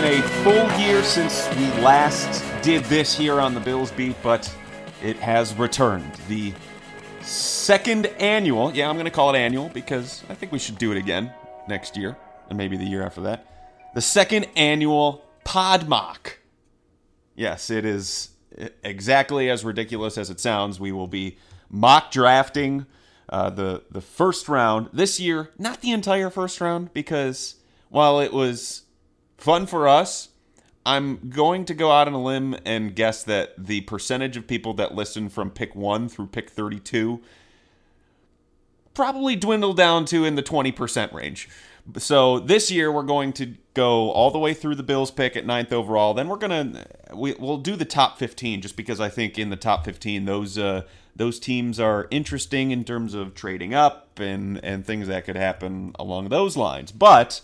been a full year since we last did this here on the Bills Beat, but it has returned. The second annual, yeah, I'm going to call it annual because I think we should do it again next year and maybe the year after that. The second annual Pod Mock. Yes, it is exactly as ridiculous as it sounds. We will be mock drafting uh, the the first round this year. Not the entire first round because while it was fun for us, I'm going to go out on a limb and guess that the percentage of people that listen from pick one through pick 32 probably dwindle down to in the 20% range. So this year we're going to go all the way through the Bills pick at ninth overall. Then we're gonna we, we'll do the top 15 just because I think in the top 15 those uh, those teams are interesting in terms of trading up and and things that could happen along those lines. But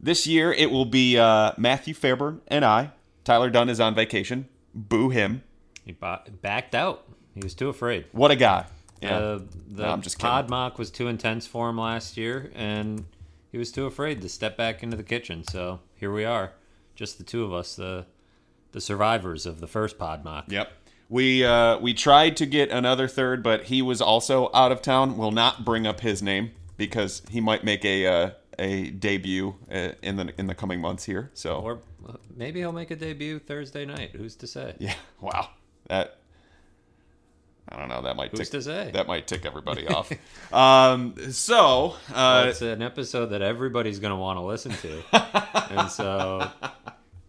this year it will be uh, Matthew Fairburn and I. Tyler Dunn is on vacation. Boo him. He backed out. He was too afraid. What a guy. Yeah. Uh, the no, I'm just pod kidding. mock was too intense for him last year, and he was too afraid to step back into the kitchen. So here we are, just the two of us, the the survivors of the first pod mock. Yep. We uh, we tried to get another third, but he was also out of town. Will not bring up his name because he might make a uh, a debut uh, in the in the coming months here. So or maybe he'll make a debut Thursday night. Who's to say? Yeah. Wow. That I don't know. That might Who's tick, to say? that might tick everybody off. Um, so uh, well, it's an episode that everybody's going to want to listen to, and so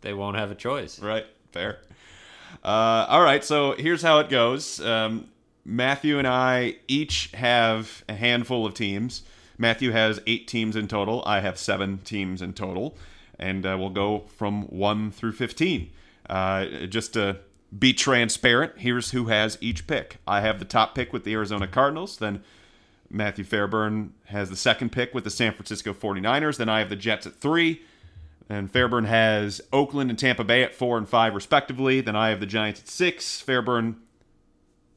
they won't have a choice. Right. Fair. Uh, all right. So here's how it goes. Um, Matthew and I each have a handful of teams. Matthew has eight teams in total. I have seven teams in total, and uh, we'll go from one through fifteen. Uh, just to be transparent, here's who has each pick. I have the top pick with the Arizona Cardinals. Then Matthew Fairburn has the second pick with the San Francisco 49ers. Then I have the Jets at three. And Fairburn has Oakland and Tampa Bay at four and five, respectively. Then I have the Giants at six. Fairburn,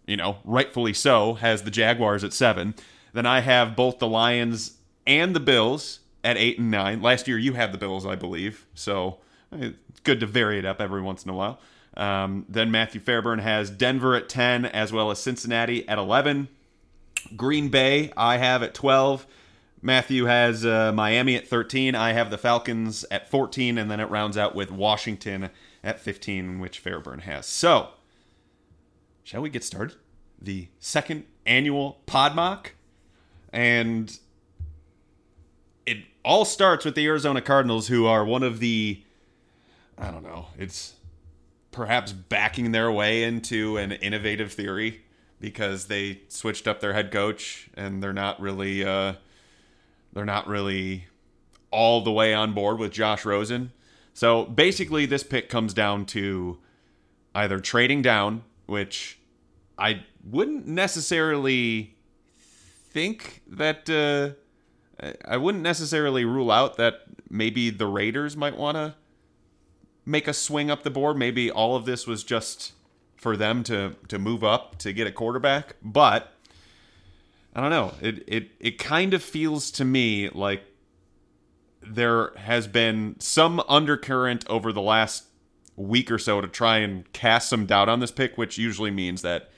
you know, rightfully so, has the Jaguars at seven. Then I have both the Lions and the Bills at eight and nine. Last year you had the Bills, I believe. So it's good to vary it up every once in a while. Um, then Matthew Fairburn has Denver at 10, as well as Cincinnati at 11. Green Bay, I have at 12. Matthew has uh, Miami at 13. I have the Falcons at 14, and then it rounds out with Washington at 15, which Fairburn has. So, shall we get started? The second annual Pod Mock. And it all starts with the Arizona Cardinals, who are one of the, I don't know, it's perhaps backing their way into an innovative theory because they switched up their head coach and they're not really uh, they're not really all the way on board with Josh Rosen. So basically, this pick comes down to either trading down, which I wouldn't necessarily think that uh, I wouldn't necessarily rule out that maybe the Raiders might want to make a swing up the board. Maybe all of this was just for them to to move up to get a quarterback, but I don't know. It it it kind of feels to me like there has been some undercurrent over the last week or so to try and cast some doubt on this pick, which usually means that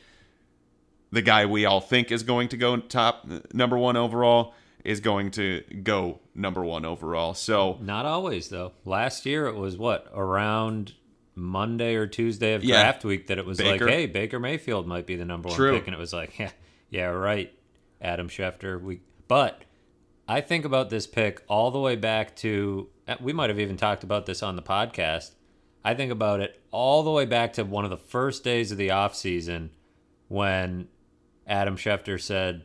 the guy we all think is going to go top number 1 overall is going to go number one overall. So not always though. Last year it was what around Monday or Tuesday of draft yeah. week that it was Baker. like, hey, Baker Mayfield might be the number one True. pick, and it was like, yeah, yeah, right, Adam Schefter. We, but I think about this pick all the way back to uh, we might have even talked about this on the podcast. I think about it all the way back to one of the first days of the offseason when Adam Schefter said,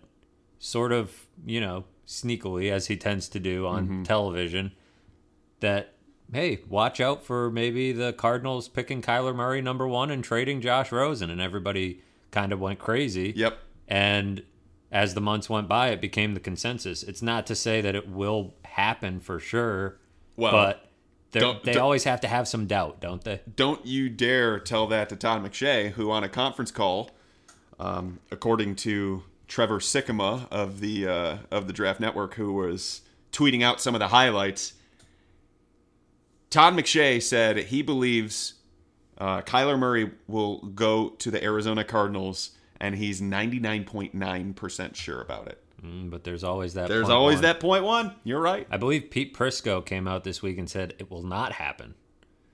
sort of, you know, sneakily, as he tends to do on mm-hmm. television, that hey, watch out for maybe the Cardinals picking Kyler Murray number one and trading Josh Rosen, and everybody kind of went crazy. Yep. And as the months went by, it became the consensus. It's not to say that it will happen for sure, well, but they always have to have some doubt, don't they? Don't you dare tell that to Todd McShay, who on a conference call, um, according to Trevor Sikkema of the uh, of the Draft Network, who was tweeting out some of the highlights. Todd McShay said he believes uh, Kyler Murray will go to the Arizona Cardinals, and he's 99.9% sure about it. Mm, but there's always that. There's always one. that point one. You're right. I believe Pete Prisco came out this week and said it will not happen.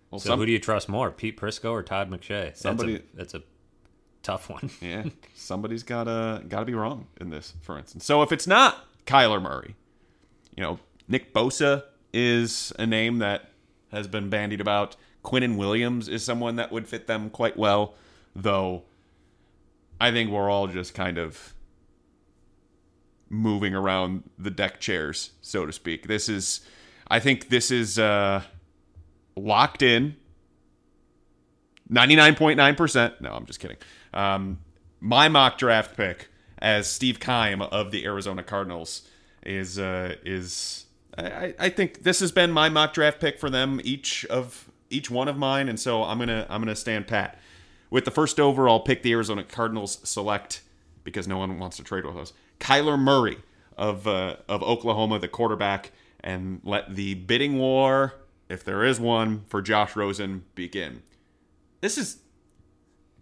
Well, so some, who do you trust more, Pete Prisco or Todd McShay? Somebody, that's a, that's a tough one. yeah, somebody's gotta gotta be wrong in this, for instance. So if it's not Kyler Murray, you know, Nick Bosa is a name that has been bandied about. Quinnen Williams is someone that would fit them quite well, though. I think we're all just kind of moving around the deck chairs, so to speak. This is, I think, this is. uh locked in. 99.9%. No, I'm just kidding. Um, my mock draft pick as Steve Keim of the Arizona Cardinals is uh, is I, I think this has been my mock draft pick for them each of each one of mine, and so I'm gonna I'm gonna stand pat with the first overall pick. The Arizona Cardinals select because no one wants to trade with us. Kyler Murray of uh, of Oklahoma, the quarterback, and let the bidding war if there is one, for Josh Rosen begin. This is,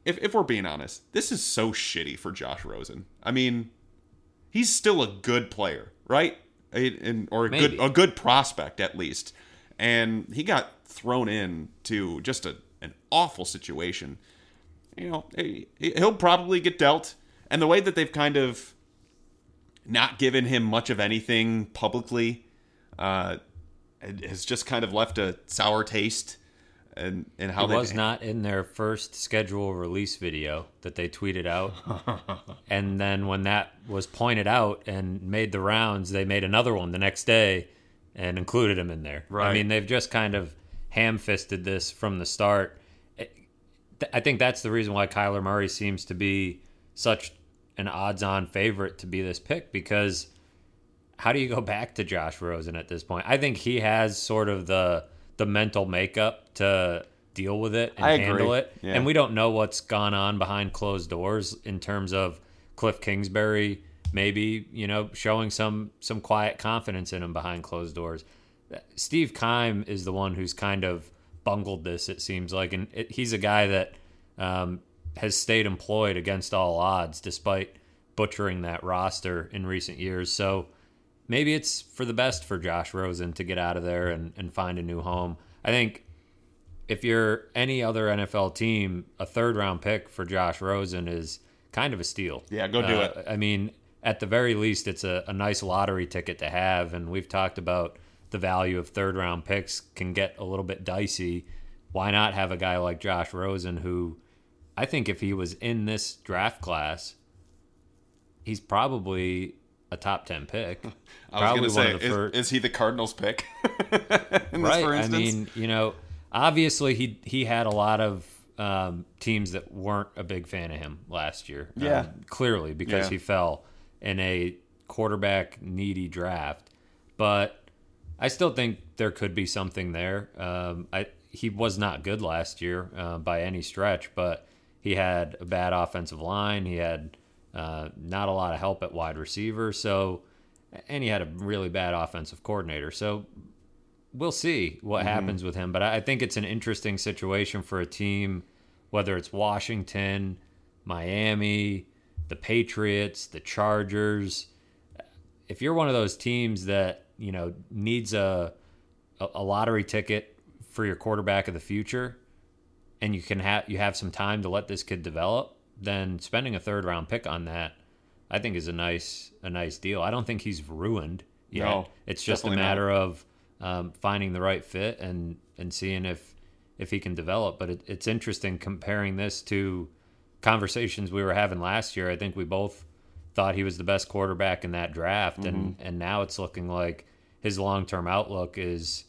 if, if we're being honest, this is so shitty for Josh Rosen. I mean, he's still a good player, right? In, or a Maybe. good a good prospect at least, and he got thrown in to just a, an awful situation. You know, he'll probably get dealt, and the way that they've kind of not given him much of anything publicly, uh, has just kind of left a sour taste and and how it was not in their first schedule release video that they tweeted out. And then when that was pointed out and made the rounds they made another one the next day and included him in there. Right. i mean they've just kind of ham-fisted this from the start. I think that's the reason why kyler murray seems to be such an odds-on favorite to be this pick because how do you go back to Josh Rosen at this point? I think he has sort of the the mental makeup to deal with it and handle it. Yeah. And we don't know what's gone on behind closed doors in terms of Cliff Kingsbury maybe, you know, showing some some quiet confidence in him behind closed doors. Steve Keim is the one who's kind of bungled this it seems like and it, he's a guy that um, has stayed employed against all odds despite butchering that roster in recent years. So maybe it's for the best for Josh Rosen to get out of there and, and find a new home. I think if you're any other NFL team, a third round pick for Josh Rosen is kind of a steal. Yeah, go do uh, it. I mean, at the very least, it's a, a nice lottery ticket to have. And we've talked about the value of third round picks can get a little bit dicey. Why not have a guy like Josh Rosen who I think if he was in this draft class, he's probably a top ten pick. I was going to say, is, first... is, he the Cardinals pick? right. I mean, you know, obviously he he had a lot of um, teams that weren't a big fan of him last year. Yeah, um, clearly because yeah. he fell in a quarterback needy draft, but I still think there could be something there. Um, I he was not good last year uh, by any stretch, but he had a bad offensive line. He had uh, not a lot of help at wide receiver. So, and he had a really bad offensive coordinator. So, we'll see what mm-hmm. happens with him. But I think it's an interesting situation for a team, whether it's Washington, Miami, the Patriots, the Chargers. If you're one of those teams that you know needs a a lottery ticket for your quarterback of the future, and you can have you have some time to let this kid develop, then spending a third round pick on that, I think is a nice a nice deal. I don't think he's ruined yet. No, it's just a matter not. of um, finding the right fit and and seeing if if he can develop. But it, it's interesting comparing this to conversations we were having last year. I think we both thought he was the best quarterback in that draft, mm-hmm. and and now it's looking like his long term outlook is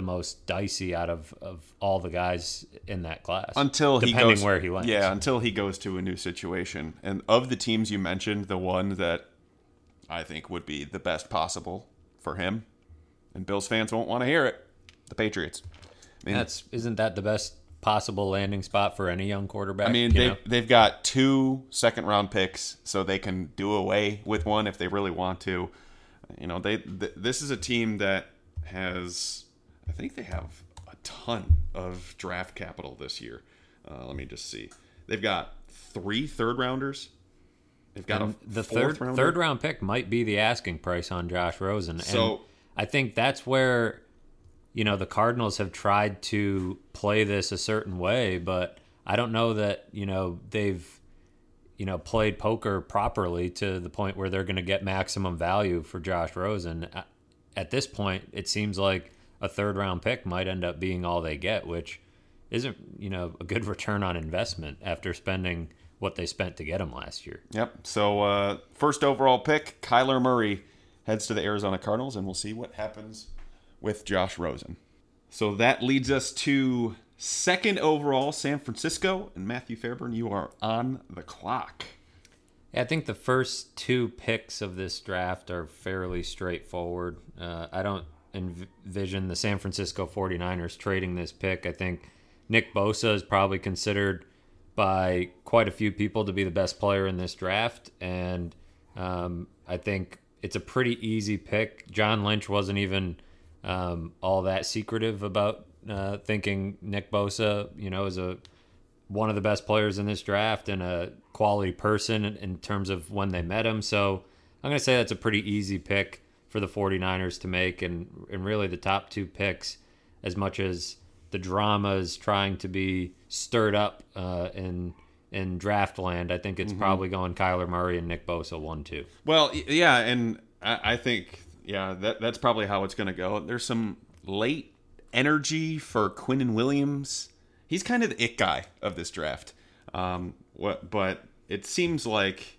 the most dicey out of, of all the guys in that class. Until he goes where he lands. Yeah, until he goes to a new situation. And of the teams you mentioned, the one that I think would be the best possible for him, and Bills fans won't want to hear it, the Patriots. I mean, That's isn't that the best possible landing spot for any young quarterback? I mean, they they've got two second round picks, so they can do away with one if they really want to. You know, they th- this is a team that has I think they have a ton of draft capital this year. Uh, let me just see. They've got three third rounders. They've got and the third rounder. third round pick might be the asking price on Josh Rosen. So and I think that's where you know the Cardinals have tried to play this a certain way, but I don't know that you know they've you know played poker properly to the point where they're going to get maximum value for Josh Rosen. At this point, it seems like a third round pick might end up being all they get, which isn't you know a good return on investment after spending what they spent to get him last year. Yep. So uh, first overall pick, Kyler Murray heads to the Arizona Cardinals, and we'll see what happens with Josh Rosen. So that leads us to second overall, San Francisco, and Matthew Fairburn. You are on the clock. I think the first two picks of this draft are fairly straightforward. Uh, I don't envision the San Francisco 49ers trading this pick. I think Nick Bosa is probably considered by quite a few people to be the best player in this draft. And um, I think it's a pretty easy pick. John Lynch wasn't even um, all that secretive about uh, thinking Nick Bosa, you know, is a one of the best players in this draft and a quality person in, in terms of when they met him. So I'm going to say that's a pretty easy pick for the 49ers to make and and really the top two picks as much as the drama is trying to be stirred up uh, in in draft land. I think it's mm-hmm. probably going Kyler Murray and Nick Bosa one two. Well, yeah, and I, I think yeah that that's probably how it's going to go. There's some late energy for Quinnen Williams. He's kind of the it guy of this draft. Um, what, but it seems like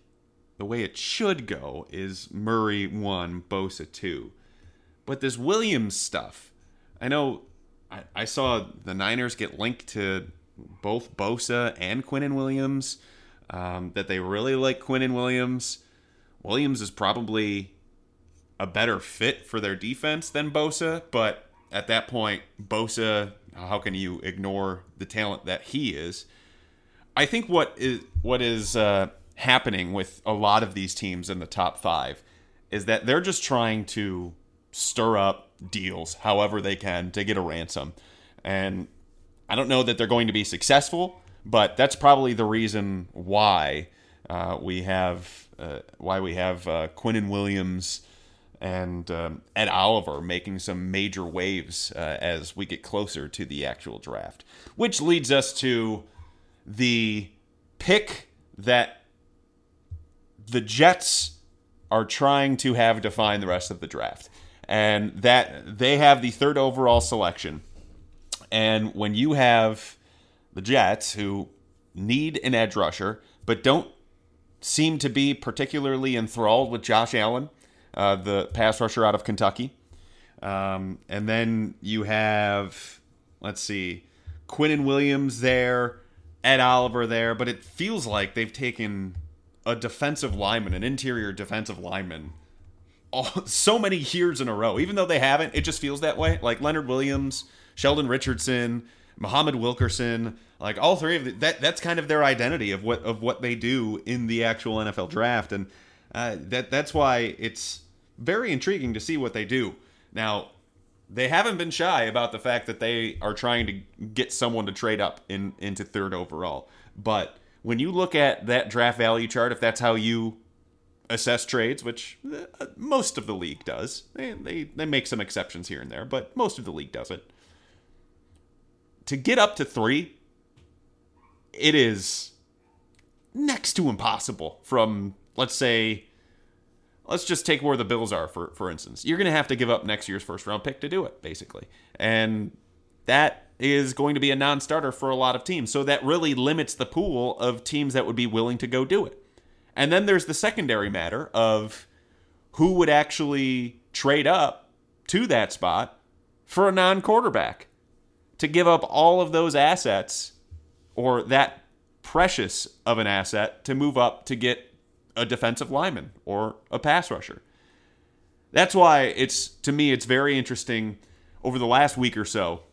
the way it should go is Murray one, Bosa two. But this Williams stuff, I know I, I saw the Niners get linked to both Bosa and Quinnen Williams. Um, that they really like Quinnen Williams. Williams is probably a better fit for their defense than Bosa, but at that point, Bosa, how can you ignore the talent that he is? I think what is what is uh, happening with a lot of these teams in the top five is that they're just trying to stir up deals however they can to get a ransom. And I don't know that they're going to be successful, but that's probably the reason why uh, we have uh, why we have uh, Quinnen Williams and um, Ed Oliver making some major waves uh, as we get closer to the actual draft, which leads us to the pick that the Jets are trying to have define the rest of the draft. And that they have the third overall selection. And when you have the Jets who need an edge rusher, but don't seem to be particularly enthralled with Josh Allen, uh, the pass rusher out of Kentucky. Um, and then you have, let's see, Quinnen Williams there, Ed Oliver there, but it feels like they've taken a defensive lineman, an interior defensive lineman, all, so many years in a row. Even though they haven't, it just feels that way. Like Leonard Williams, Sheldon Richardson, Muhammad Wilkerson, like all three of the, that. That's kind of their identity of what of what they do in the actual NFL draft, and uh, that that's why it's very intriguing to see what they do. Now, they haven't been shy about the fact that they are trying to get someone to trade up in into third overall, but when you look at that draft value chart, if that's how you assess trades, which uh, most of the league does, they, they, they make some exceptions here and there, but most of the league does it. To get up to three, it is next to impossible from, let's say, let's just take where the Bills are, for, for instance. You're going to have to give up next year's first round pick to do it, basically. And that is going to be a non starter for a lot of teams. So that really limits the pool of teams that would be willing to go do it. And then there's the secondary matter of who would actually trade up to that spot for a non quarterback to give up all of those assets or that precious of an asset to move up to get a defensive lineman or a pass rusher. That's why it's to me it's very interesting over the last week or so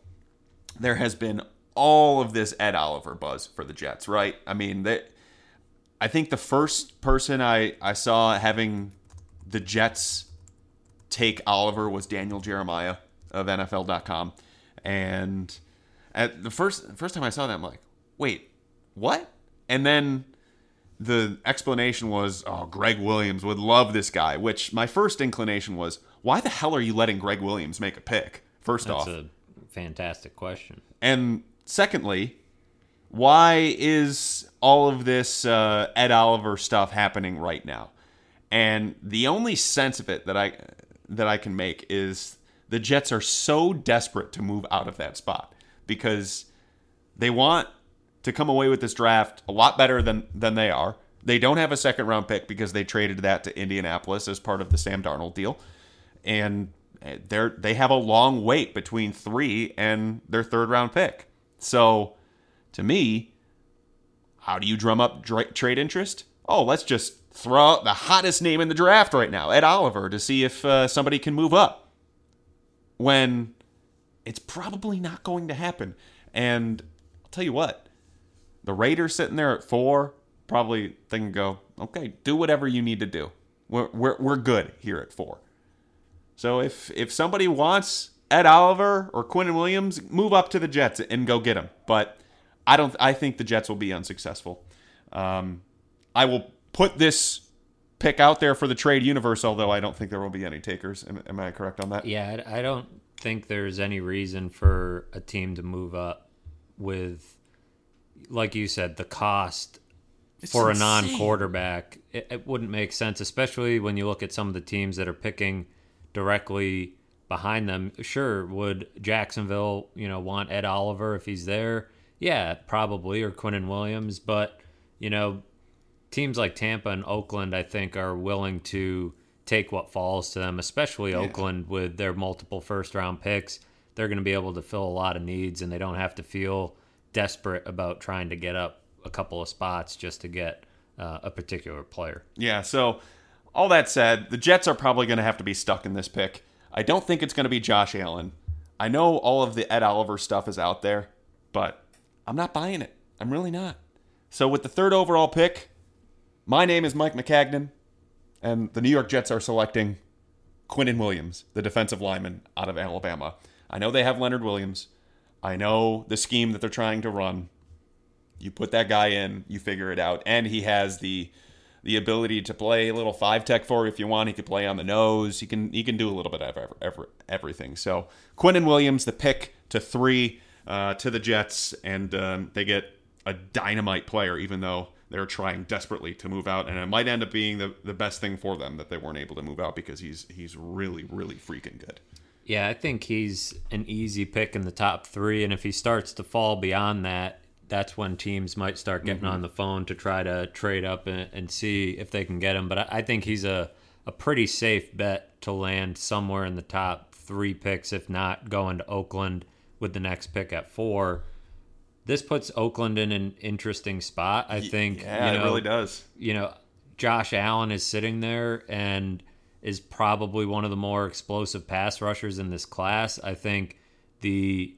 there has been all of this Ed Oliver buzz for the Jets, right? I mean, that I think the first person I, I saw having the Jets take Oliver was Daniel Jeremiah of NFL.com. And at the first first time I saw that, I'm like, wait, what? And then the explanation was, oh, Gregg Williams would love this guy. Which my first inclination was, why the hell are you letting Gregg Williams make a pick? First That's off, a fantastic question. And secondly, why is all of this uh, Ed Oliver stuff happening right now? And the only sense of it that I that I can make is the Jets are so desperate to move out of that spot because they want to come away with this draft a lot better than than they are. They don't have a second round pick because they traded that to Indianapolis as part of the Sam Darnold deal. And they're they have a long wait between 3 and their third round pick. So to me, how do you drum up dra- trade interest? Oh, let's just throw out the hottest name in the draft right now, Ed Oliver, to see if uh, somebody can move up. When it's probably not going to happen. And I'll tell you what, the Raiders sitting there at four probably think go, okay, do whatever you need to do. We're, we're, we're good here at four. So if if somebody wants Ed Oliver or Quinnen Williams, move up to the Jets and go get him. But I don't. I think the Jets will be unsuccessful. Um, I will put this pick out there for the trade universe, although I don't think there will be any takers. Am, am I correct on that? Yeah, I don't think there's any reason for a team to move up with, like you said, the cost it's for insane. a non-quarterback. It, it wouldn't make sense, especially when you look at some of the teams that are picking directly behind them. Sure, would Jacksonville, you know, want Ed Oliver if he's there? Yeah, probably, or Quinnen Williams. But, you know, teams like Tampa and Oakland, I think, are willing to take what falls to them, especially yeah. Oakland with their multiple first round picks. They're going to be able to fill a lot of needs and they don't have to feel desperate about trying to get up a couple of spots just to get uh, a particular player. Yeah, so all that said, the Jets are probably going to have to be stuck in this pick. I don't think it's going to be Josh Allen. I know all of the Ed Oliver stuff is out there, but I'm not buying it. I'm really not. So with the third overall pick, my name is Mike Maccagnan, and the New York Jets are selecting Quinnen Williams, the defensive lineman out of Alabama. I know they have Leonard Williams. I know the scheme that they're trying to run. You put that guy in, you figure it out, and he has the the ability to play a little five tech for if you want. He could play on the nose. He can he can do a little bit of ever, ever, everything. So Quinnen Williams, the pick to three uh, to the Jets, and um, they get a dynamite player, even though they're trying desperately to move out, and it might end up being the, the best thing for them that they weren't able to move out because he's he's really really freaking good. Yeah, I think he's an easy pick in the top three, and if he starts to fall beyond that, that's when teams might start getting mm-hmm. on the phone to try to trade up and, and, see if they can get him. But I, I think he's a, a pretty safe bet to land somewhere in the top three picks, if not going to Oakland with the next pick at four. This puts Oakland in an interesting spot. I think. Yeah, you know, it really does. You know, Josh Allen is sitting there and is probably one of the more explosive pass rushers in this class. I think the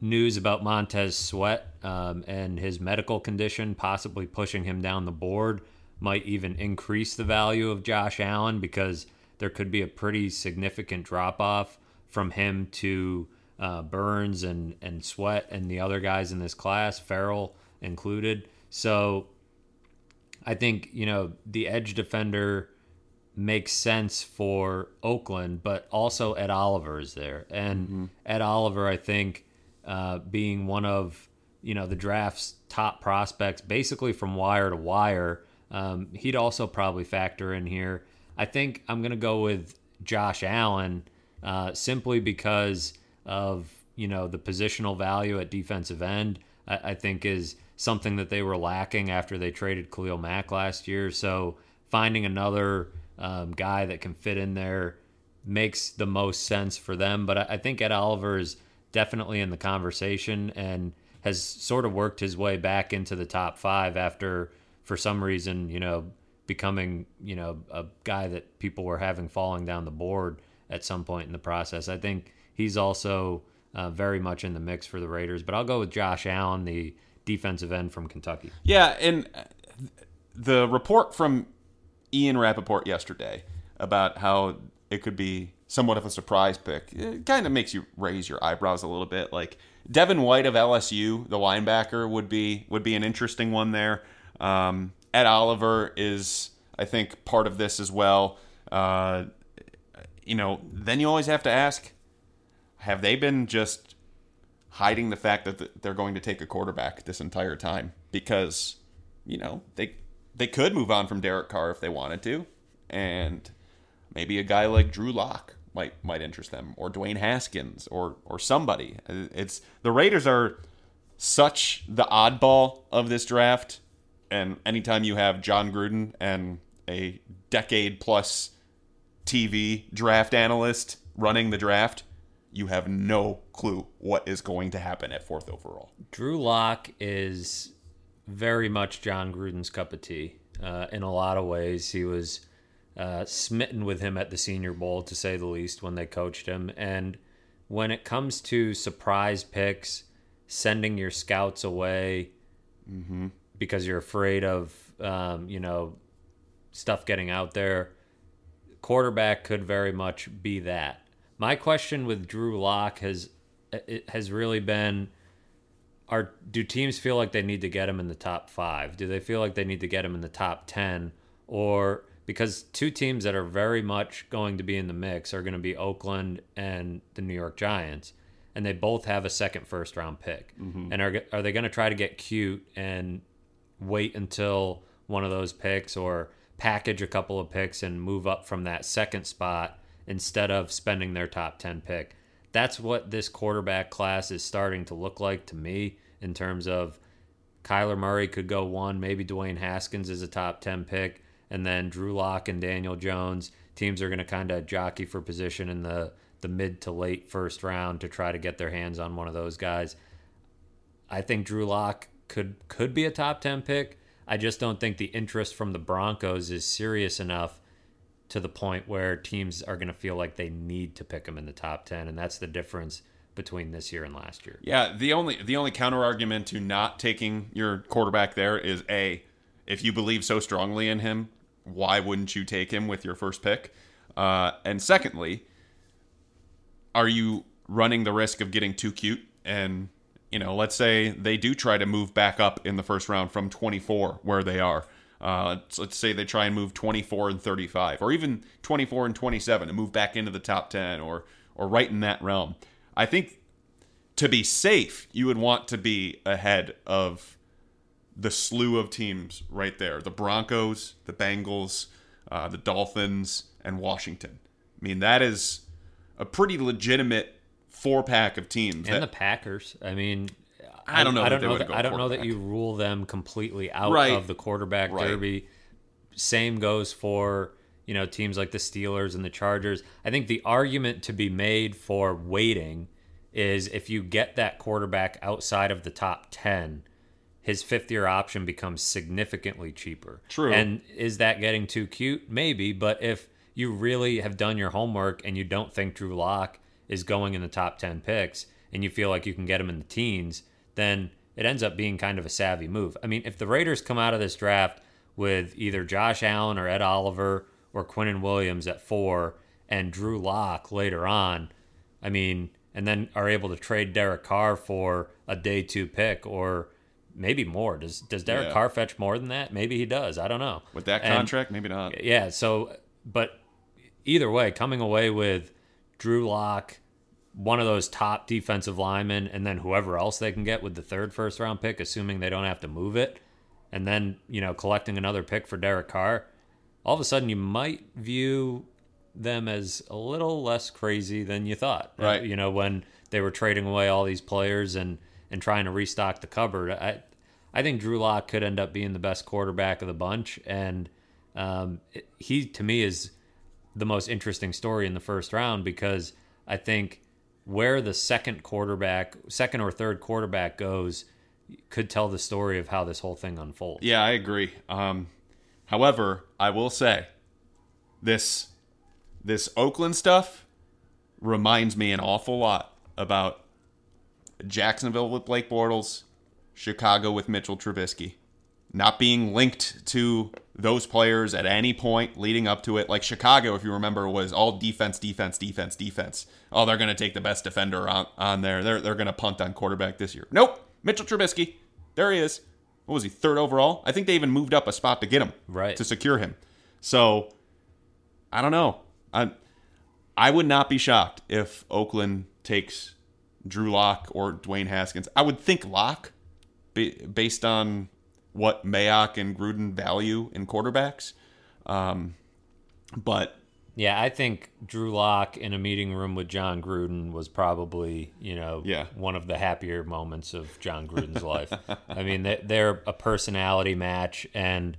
news about Montez Sweat um, and his medical condition possibly pushing him down the board might even increase the value of Josh Allen because there could be a pretty significant drop off from him to uh, Burns and, and Sweat and the other guys in this class, Ferrell included. So I think, you know, the edge defender makes sense for Oakland, but also Ed Oliver is there. And mm-hmm. Ed Oliver, I think, uh, being one of you know the draft's top prospects, basically from wire to wire. Um, he'd also probably factor in here. I think I'm going to go with Josh Allen uh, simply because of you know the positional value at defensive end. I, I, think is something that they were lacking after they traded Khalil Mack last year. So finding another um, guy that can fit in there makes the most sense for them. But I, I think Ed Oliver is definitely in the conversation and has sort of worked his way back into the top five after, for some reason, you know, becoming, you know, a guy that people were having falling down the board at some point in the process. I think he's also uh, very much in the mix for the Raiders, but I'll go with Josh Allen, the defensive end from Kentucky. Yeah, and the report from Ian Rapoport yesterday about how it could be somewhat of a surprise pick. It kind of makes you raise your eyebrows a little bit. Like Devin White of LSU, the linebacker, would be would be an interesting one there. Um, Ed Oliver is, I think, part of this as well. Uh, you know, then you always have to ask: Have they been just hiding the fact that they're going to take a quarterback this entire time? Because you know they they could move on from Derek Carr if they wanted to, and maybe a guy like Drew Lock might might interest them, or Dwayne Haskins, or or somebody. It's the Raiders are such the oddball of this draft, and anytime you have Jon Gruden and a decade plus TV draft analyst running the draft, you have no clue what is going to happen at fourth overall. Drew Lock is very much Jon Gruden's cup of tea. Uh, in a lot of ways, he was uh, smitten with him at the Senior Bowl, to say the least, when they coached him. And when it comes to surprise picks, sending your scouts away mm-hmm. because you're afraid of, um, you know, stuff getting out there, quarterback could very much be that. My question with Drew Lock has it has really been are do teams feel like they need to get him in the top five? Do they feel like they need to get him in the top ten? Or because two teams that are very much going to be in the mix are going to be Oakland and the New York Giants, and they both have a second first round pick. Mm-hmm. And are are they going to try to get cute and wait until one of those picks, or package a couple of picks and move up from that second spot instead of spending their top ten pick? That's what this quarterback class is starting to look like to me in terms of Kyler Murray could go one, maybe Dwayne Haskins is a top ten pick and then Drew Lock and Daniel Jones. Teams are going to kind of jockey for position in the the mid to late first round to try to get their hands on one of those guys. I think Drew Lock could could be a top 10 pick. I just don't think the interest from the Broncos is serious enough to the point where teams are going to feel like they need to pick him in the top 10 and that's the difference between this year and last year. Yeah, the only the only counter argument to not taking your quarterback there is a if you believe so strongly in him, why wouldn't you take him with your first pick? Uh, and secondly, are you running the risk of getting too cute? And, you know, let's say they do try to move back up in the first round from 24, where they are. Uh, so let's say they try and move 24 and 35, or even 24 and 27 and move back into the top 10 or, or right in that realm. I think to be safe, you would want to be ahead of the slew of teams right there the Broncos, the Bengals, uh, the Dolphins, and Washington. I mean, that is a pretty legitimate four pack of teams. And that, the Packers. I mean, I don't know. I don't know. That, I don't know that you rule them completely out right. of the quarterback right. derby. Same goes for you know teams like the Steelers and the Chargers. I think the argument to be made for waiting is if you get that quarterback outside of the top ten, his fifth year option becomes significantly cheaper. True. And is that getting too cute? Maybe. But if you really have done your homework and you don't think Drew Lock is going in the top 10 picks and you feel like you can get him in the teens, then it ends up being kind of a savvy move. I mean, if the Raiders come out of this draft with either Josh Allen or Ed Oliver or Quinnen Williams at four and Drew Lock later on, I mean, and then are able to trade Derek Carr for a day two pick or maybe more. Does does Derek yeah. Carr fetch more than that? Maybe he does. I don't know. With that contract, and, maybe not. Yeah. So, but either way, coming away with Drew Lock, one of those top defensive linemen, and then whoever else they can get with the third first round pick, assuming they don't have to move it, and then you know collecting another pick for Derek Carr. All of a sudden, you might view them as a little less crazy than you thought. Right. You know, when they were trading away all these players and and trying to restock the cupboard. I I think Drew Lock could end up being the best quarterback of the bunch, and um, he to me is the most interesting story in the first round because I think where the second quarterback, second or third quarterback goes, could tell the story of how this whole thing unfolds. Yeah, I agree. Um, however, I will say this this Oakland stuff reminds me an awful lot about Jacksonville with Blake Bortles, Chicago with Mitchell Trubisky. Not being linked to those players at any point leading up to it. Like Chicago, if you remember, was all defense, defense, defense, defense. Oh, they're going to take the best defender on, on there. They're, they're going to punt on quarterback this year. Nope. Mitchell Trubisky. There he is. What was he, third overall? I think they even moved up a spot to get him, right? To secure him. So, I don't know. I, I would not be shocked if Oakland takes Drew Lock or Dwayne Haskins. I would think Lock, based on what Mayock and Gruden value in quarterbacks. Um, but yeah, I think Drew Lock in a meeting room with Jon Gruden was probably, you know, yeah. one of the happier moments of Jon Gruden's life. I mean, they're a personality match, and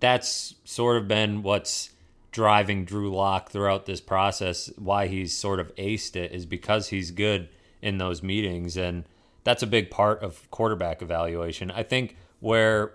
that's sort of been what's driving Drew Lock throughout this process. Why he's sort of aced it is because he's good in those meetings, and that's a big part of quarterback evaluation. I think where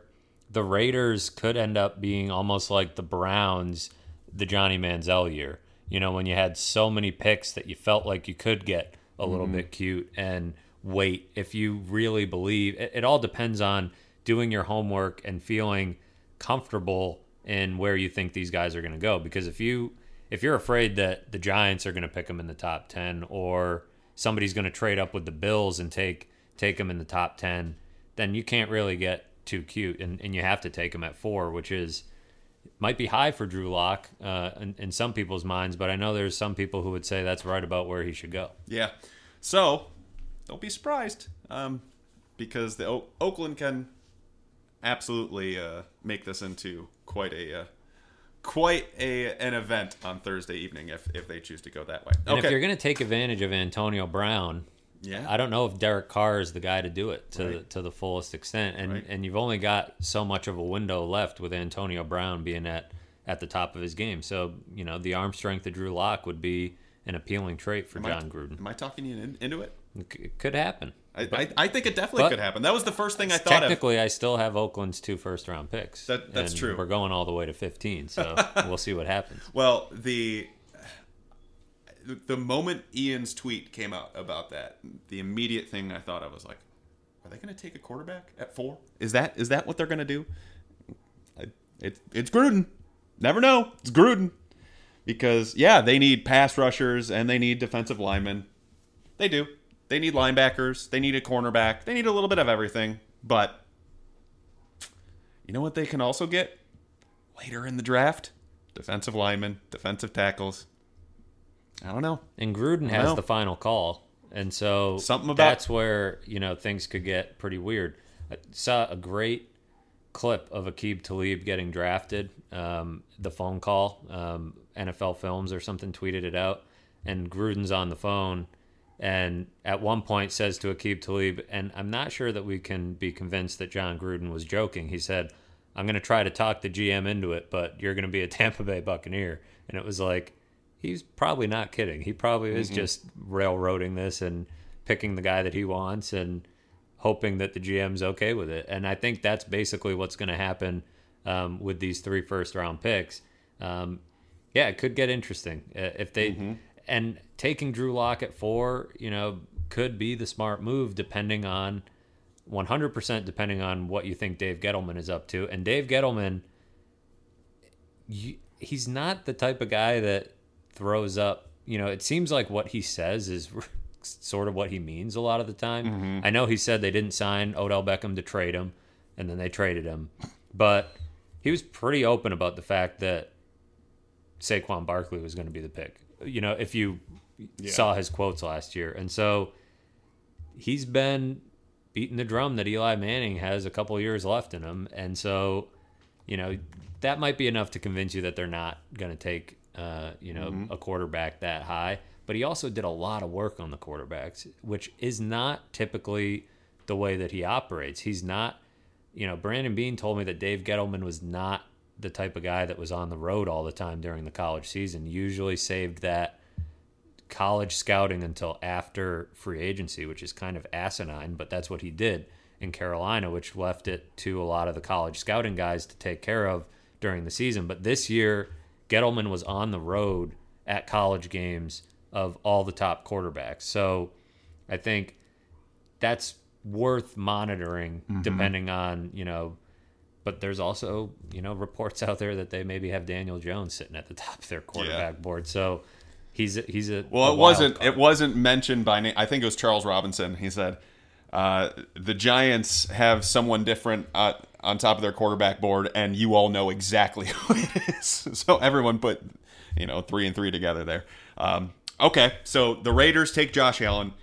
the Raiders could end up being almost like the Browns the Johnny Manziel year. You know, when you had so many picks that you felt like you could get a little mm-hmm. bit cute and wait if you really believe. It, it all depends on doing your homework and feeling comfortable in where you think these guys are going to go. Because if you if you're afraid that the Giants are going to pick them in the top ten or somebody's going to trade up with the Bills and take take them in the top ten, then you can't really get too cute, and, and you have to take him at four, which is might be high for Drew Lock uh, in, in, some people's minds, but I know there's some people who would say that's right about where he should go. Yeah. So don't be surprised um, because the o- Oakland can absolutely uh, make this into quite a. Uh, quite a an event on Thursday evening if, if they choose to go that way. And if you're going to take advantage of Antonio Brown, yeah. I don't know if Derek Carr is the guy to do it to right. the, to the fullest extent, and right. and you've only got so much of a window left with Antonio Brown being at at the top of his game. So you know the arm strength of Drew Lock would be an appealing trait for am Jon I, Gruden. Am I talking you in, into it? It could happen. I, I, I, think it definitely could happen. That was the first thing I thought. Technically, of. I still have Oakland's two first round picks. That, that's true. We're going all the way to fifteen, so we'll see what happens. Well, the the moment Ian's tweet came out about that, the immediate thing I thought of was like, are they going to take a quarterback at four? Is that is that what they're going to do? It's it's Gruden. Never know. It's Gruden. Because yeah, they need pass rushers and they need defensive linemen. They do. They need linebackers. They need a cornerback. They need a little bit of everything. But you know what they can also get later in the draft? Defensive linemen, defensive tackles. I don't know. And Gruden has know. the final call, and so something about that's where you know things could get pretty weird. I saw a great clip of Aqib Talib getting drafted. Um, the phone call, um, NFL Films or something tweeted it out, and Gruden's on the phone, and at one point says to Aqib Talib, and I'm not sure that we can be convinced that Jon Gruden was joking. He said, "I'm going to try to talk the GM into it, but you're going to be a Tampa Bay Buccaneer," and it was like he's probably not kidding. He probably is mm-hmm. just railroading this and picking the guy that he wants and hoping that the GM's okay with it. And I think that's basically what's going to happen um, with these three first round picks. Um, yeah, it could get interesting uh, if they mm-hmm. and taking Drew Lock at four, you know, could be the smart move depending on 100% depending on what you think Dave Gettleman is up to. And Dave Gettleman, you, he's not the type of guy that throws up, you know, it seems like what he says is sort of what he means a lot of the time. Mm-hmm. I know he said they didn't sign Odell Beckham to trade him, and then they traded him, but he was pretty open about the fact that Saquon Barkley was going to be the pick. You know, if you yeah. saw his quotes last year, and so he's been beating the drum that Eli Manning has a couple years left in him, and so you know that might be enough to convince you that they're not going to take uh, you know, mm-hmm. a quarterback that high. But he also did a lot of work on the quarterbacks, which is not typically the way that he operates. He's not, you know, Brandon Beane told me that Dave Gettleman was not the type of guy that was on the road all the time during the college season. Usually saved that college scouting until after free agency, which is kind of asinine, but that's what he did in Carolina, which left it to a lot of the college scouting guys to take care of during the season. But this year, Gettleman was on the road at college games of all the top quarterbacks. So I think that's worth monitoring mm-hmm. depending on, you know, but there's also you know reports out there that they maybe have Daniel Jones sitting at the top of their quarterback yeah. board. So he's a, he's a well. A it wasn't card. it wasn't mentioned by name. I think it was Charles Robinson. He said uh, the Giants have someone different uh, on top of their quarterback board, and you all know exactly who it is. So everyone put you know three and three together there. Um, okay, so the Raiders take Josh Allen.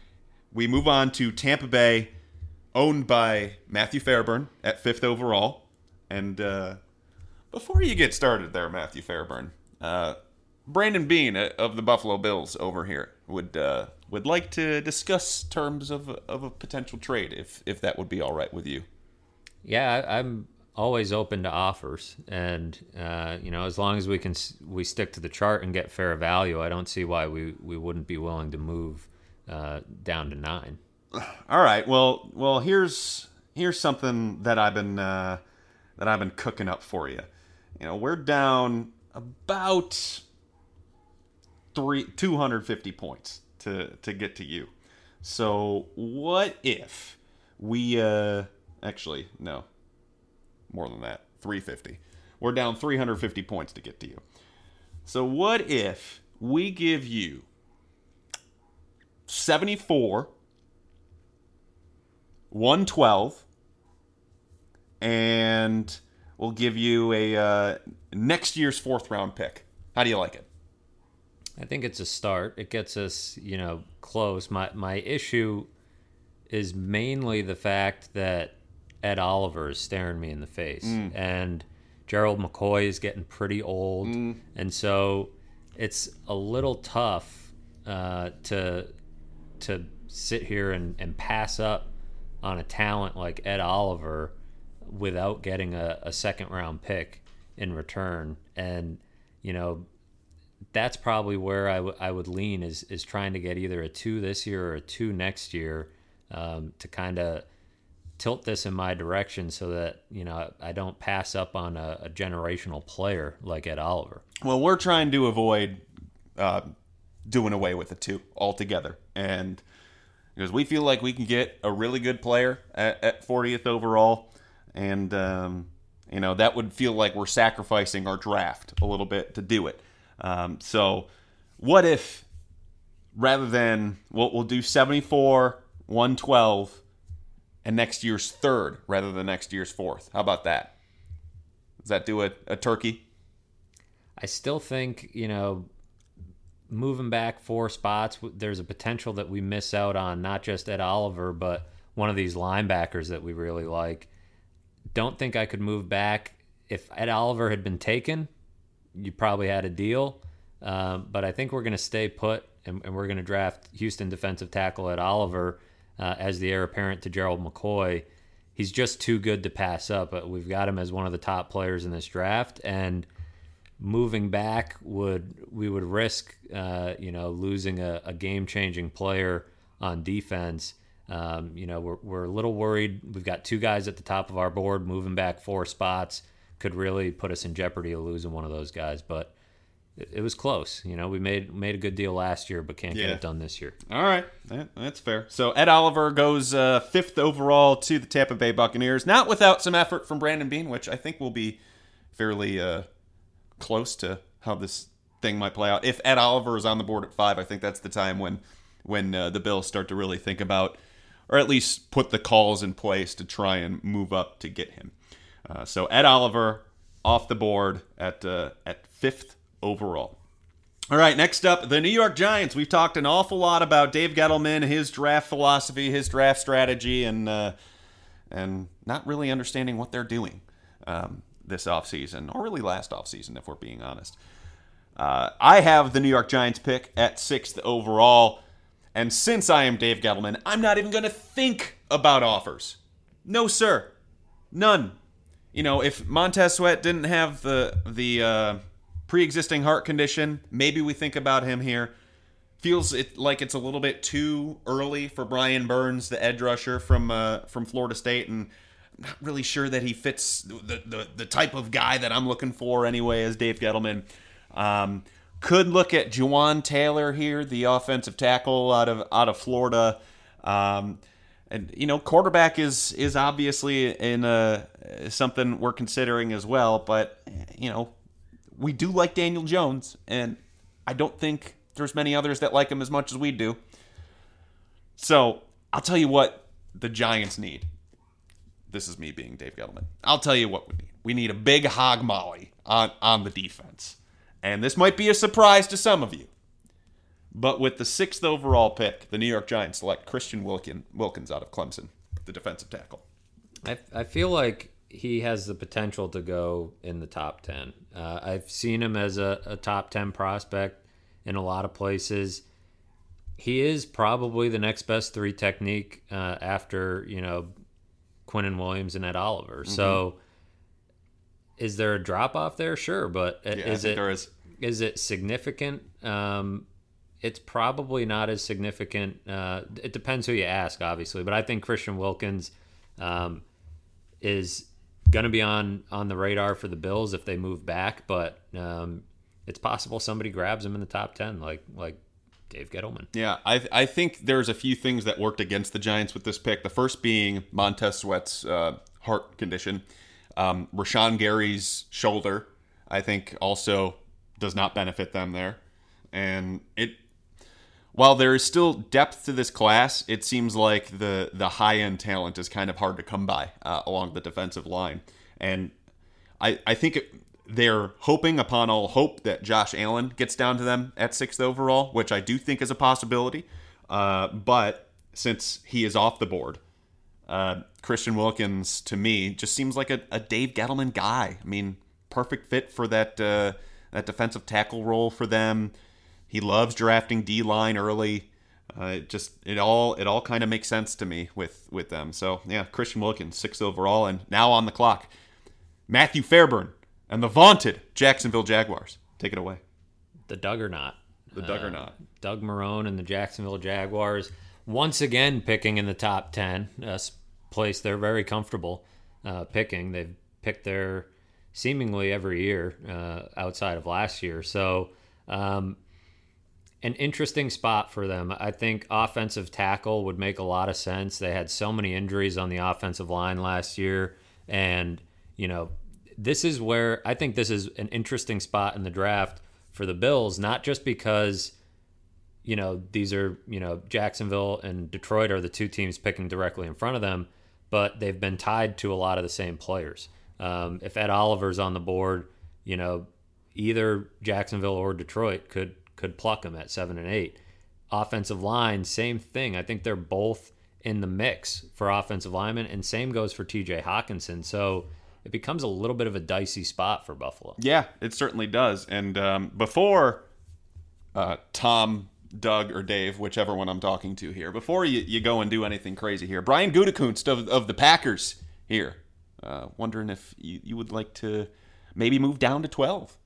We move on to Tampa Bay, owned by Matthew Fairburn at fifth overall. And uh, before you get started there, Matthew Fairburn, uh, Brandon Beane uh, of the Buffalo Bills over here would uh, would like to discuss terms of of a potential trade, if if that would be all right with you. Yeah, I'm always open to offers, and uh, you know, as long as we can we stick to the chart and get fair value, I don't see why we we wouldn't be willing to move uh, down to nine. All right. Well, well, here's here's something that I've been uh, that I've been cooking up for you. You know, we're down about three 250 points to to get to you. So what if we uh actually no. More than that. 350 we're down 350 points to get to you. So what if we give you 74 112 and we'll give you a uh, next year's fourth round pick. How do you like it? I think it's a start. It gets us, you know, close. My my issue is mainly the fact that Ed Oliver is staring me in the face, mm. and Gerald McCoy is getting pretty old, mm. and so it's a little tough uh, to to sit here and, and pass up on a talent like Ed Oliver without getting a, a second round pick in return. And, you know, that's probably where I, w- I would lean is is trying to get either a two this year or a two next year um, to kind of tilt this in my direction so that you know I don't pass up on a, a generational player like Ed Oliver. Well, we're trying to avoid uh, doing away with the two altogether, and because we feel like we can get a really good player at, at 40th overall, and um, you know that would feel like we're sacrificing our draft a little bit to do it. Um, so, what if rather than we'll, we'll do 74, 112, and next year's third rather than next year's fourth? How about that? Does that do a, a turkey? I still think, you know, moving back four spots, there's a potential that we miss out on not just Ed Oliver, but one of these linebackers that we really like. Don't think I could move back. If Ed Oliver had been taken, you probably had a deal. Um, but I think we're going to stay put and, and we're going to draft Houston defensive tackle Ed Oliver uh, as the heir apparent to Gerald McCoy. He's just too good to pass up. We've got him as one of the top players in this draft, and moving back would we would risk, uh, you know, losing a, a game changing player on defense. Um, you know, we're, we're a little worried. We've got two guys at the top of our board moving back four spots could really put us in jeopardy of losing one of those guys. But it, it was close. You know, we made made a good deal last year, but can't yeah. get it done this year. All right, that, that's fair. So Ed Oliver goes uh, fifth overall to the Tampa Bay Buccaneers, not without some effort from Brandon Beane, which I think will be fairly uh, close to how this thing might play out. If Ed Oliver is on the board at five, I think that's the time when when uh, the Bills start to really think about, or at least put the calls in place to try and move up to get him. Uh, so Ed Oliver off the board at uh, at fifth overall. All right, next up, the New York Giants. We've talked an awful lot about Dave Gettleman, his draft philosophy, his draft strategy, and uh, and not really understanding what they're doing um, this offseason, or really last offseason, if we're being honest. Uh, I have the New York Giants pick at sixth overall, and since I am Dave Gettleman, I'm not even going to think about offers. No, sir. None you know, if Montez Sweat didn't have the the uh, pre-existing heart condition, maybe we think about him here. Feels it like it's a little bit too early for Brian Burns, the edge rusher from uh, from Florida State, and I'm not really sure that he fits the, the the type of guy that I'm looking for anyway. As Dave Gettleman, um, could look at Jawaan Taylor here, the offensive tackle out of out of Florida. Um, and you know, quarterback is is obviously in a something we're considering as well. But you know, we do like Daniel Jones, and I don't think there's many others that like him as much as we do. So I'll tell you what the Giants need. This is me being Dave Gettleman. I'll tell you what we need. We need a big hog molly on on the defense, and this might be a surprise to some of you. But with the sixth overall pick, the New York Giants select Christian Wilkin, Wilkins out of Clemson, the defensive tackle. I, I feel like he has the potential to go in the top 10. Uh, I've seen him as a, a, top 10 prospect in a lot of places. He is probably the next best three technique uh, after, you know, Quinnen Williams and Ed Oliver. Mm-hmm. So is there a drop off there? Sure. But yeah, is it, there is. is it significant? Um, it's probably not as significant. Uh, it depends who you ask, obviously, but I think Christian Wilkins um, is going to be on on the radar for the Bills if they move back. But um, it's possible somebody grabs him in the top ten, like like Dave Gettleman. Yeah, I I think there's a few things that worked against the Giants with this pick. The first being Montez Sweat's uh, heart condition, um, Rashan Gary's shoulder. I think also does not benefit them there, and it while there is still depth to this class, it seems like the the high end talent is kind of hard to come by uh, along the defensive line, and I I think it, they're hoping upon all hope that Josh Allen gets down to them at sixth overall, which I do think is a possibility. Uh, but since he is off the board, uh, Christian Wilkins to me just seems like a, a, Dave Gettleman guy. I mean, perfect fit for that uh, that defensive tackle role for them. He loves drafting D line early. Uh, it just it all it all kind of makes sense to me with with them. So yeah, Christian Wilkins, six overall, and now on the clock, Matthew Fairburn and the vaunted Jacksonville Jaguars. Take it away. The Duggernaut. The Duggernaut. Uh, Doug Marrone and the Jacksonville Jaguars once again picking in the top ten, a place they're very comfortable uh, picking. They've picked their seemingly every year uh, outside of last year. So. Um, an interesting spot for them. I think offensive tackle would make a lot of sense. They had so many injuries on the offensive line last year. And, you know, this is where I think this is an interesting spot in the draft for the Bills, not just because, you know, these are, you know, Jacksonville and Detroit are the two teams picking directly in front of them, but they've been tied to a lot of the same players. Um, if Ed Oliver's on the board, you know, either Jacksonville or Detroit could could pluck them at seven and eight. Offensive line, same thing. I think they're both in the mix for offensive linemen, and same goes for TJ Hockenson. So it becomes a little bit of a dicey spot for Buffalo. Yeah, it certainly does. And um, before uh, Tom, Doug, or Dave, whichever one I'm talking to here, before you, you go and do anything crazy here, Brian Gutekunst of, of the Packers here, uh, wondering if you, you would like to maybe move down to 12.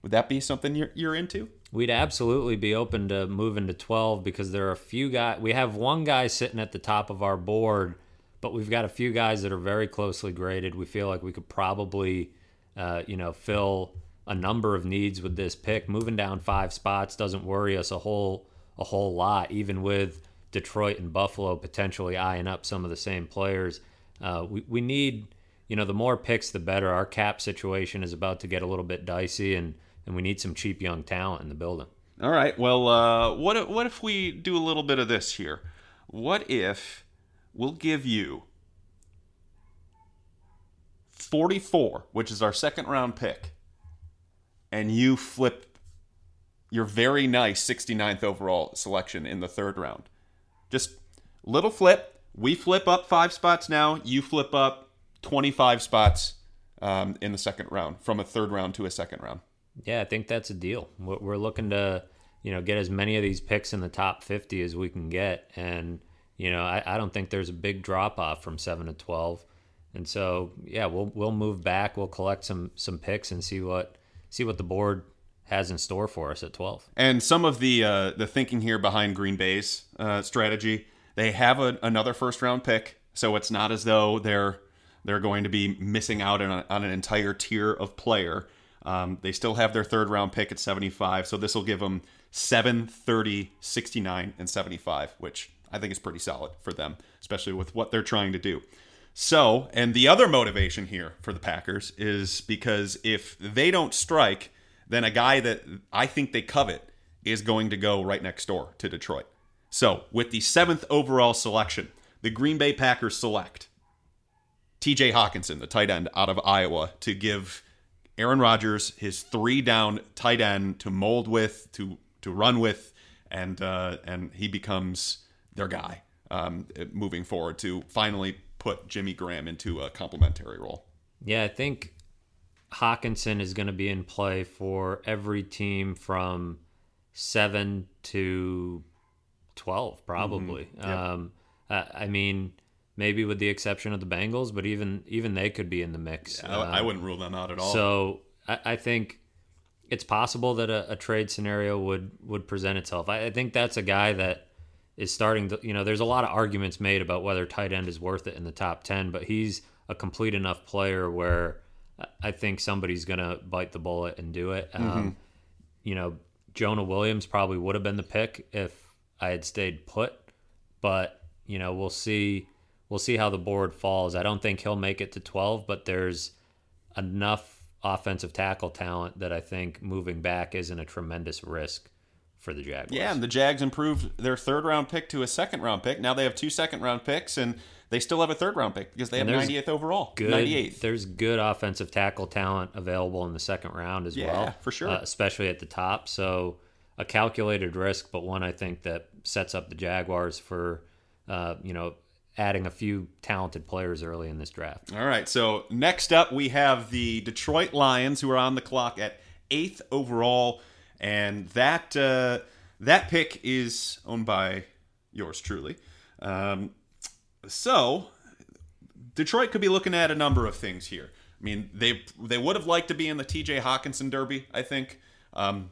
Would that be something you're, you're into? We'd absolutely be open to moving to 12 because there are a few guys. We have one guy sitting at the top of our board, but we've got a few guys that are very closely graded. We feel like we could probably, uh, you know, fill a number of needs with this pick. Moving down five spots doesn't worry us a whole a whole lot, even with Detroit and Buffalo potentially eyeing up some of the same players. Uh, we we need, you know, the more picks the better. Our cap situation is about to get a little bit dicey and and we need some cheap young talent in the building. All right. Well, uh, what if, what if we do a little bit of this here? What if we'll give you 44, which is our second round pick, and you flip your very nice 69th overall selection in the third round? Just little flip. We flip up five spots now. You flip up 25 spots um, in the second round from a third round to a second round. Yeah, I think that's a deal. We're looking to, you know, get as many of these picks in the top 50 as we can get. And, you know, I, I don't think there's a big drop off from 7 to 12. And so, yeah, we'll we'll move back. We'll collect some some picks and see what see what the board has in store for us at 12. And some of the uh, the thinking here behind Green Bay's uh, strategy, they have a, another first round pick, so it's not as though they're they're going to be missing out on, a, on an entire tier of player. Um, they still have their third round pick at 75, so this will give them 7, 30, 69, and 75, which I think is pretty solid for them, especially with what they're trying to do. So, and the other motivation here for the Packers is because if they don't strike, then a guy that I think they covet is going to go right next door to Detroit. So, with the seventh overall selection, the Green Bay Packers select TJ Hockenson, the tight end out of Iowa, to give Aaron Rodgers his three down tight end to mold with, to to run with, and uh, and he becomes their guy um, moving forward to finally put Jimmy Graham into a complementary role. Yeah, I think Hockenson is going to be in play for every team from seven to twelve, probably. Mm-hmm. Yep. Um, I, I, mean, maybe with the exception of the Bengals, but even even they could be in the mix. Yeah, I, I, um, wouldn't rule them out at all. So I, I think it's possible that a, a, trade scenario would would present itself. I, I think that's a guy that is starting to, you know, there's a lot of arguments made about whether tight end is worth it in the top 10, but he's a complete enough player where I think somebody's going to bite the bullet and do it. Um, mm-hmm. Um, you know, Jonah Williams probably would have been the pick if I had stayed put, but, you know, we'll see. We'll see how the board falls. I don't think he'll make it to 12, but there's enough offensive tackle talent that I think moving back isn't a tremendous risk for the Jaguars. Yeah, and the Jags improved their third round pick to a second round pick. Now they have two second round picks, and they still have a third round pick because they have 90th overall. Good, 98th. There's good offensive tackle talent available in the second round as yeah, well. Yeah, for sure. Uh, especially at the top. So a calculated risk, but one I think that sets up the Jaguars for, uh, you know, adding a few talented players early in this draft. All right. So next up, we have the Detroit Lions, who are on the clock at eighth overall and that uh, that pick is owned by yours truly. Um, so Detroit could be looking at a number of things here. I mean, they they would have liked to be in the T.J. Hockenson Derby. I think. Um,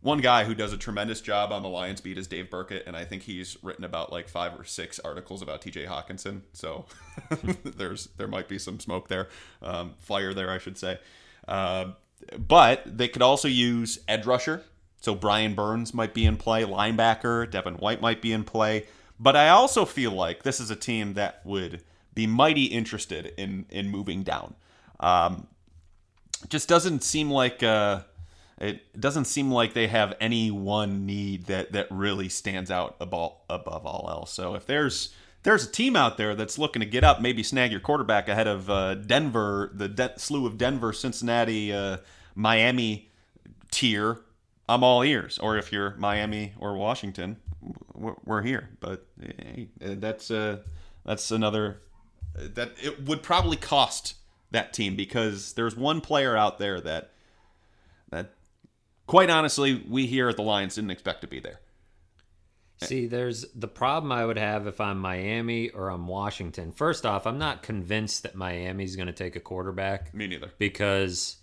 one guy who does a tremendous job on the Lions beat is Dave Birkett, and I think he's written about like five or six articles about T.J. Hockenson. So there's there might be some smoke there, um, fire there, I should say. Uh, but they could also use edge rusher. So Brian Burns might be in play, linebacker, Devin White might be in play. But I also feel like this is a team that would be mighty interested in in moving down. Um, just doesn't seem like uh, it doesn't seem like they have any one need that that really stands out above above all else. So if there's there's a team out there that's looking to get up, maybe snag your quarterback ahead of uh, Denver, the de- slew of Denver, Cincinnati, uh, Miami tier. I'm all ears. Or if you're Miami or Washington, we're, here. But hey, that's uh, that's another that it would probably cost that team because there's one player out there that that quite honestly we here at the Lions didn't expect to be there. See, there's the problem I would have if I'm Miami or I'm Washington. First off, I'm not convinced that Miami's going to take a quarterback. Me neither. Because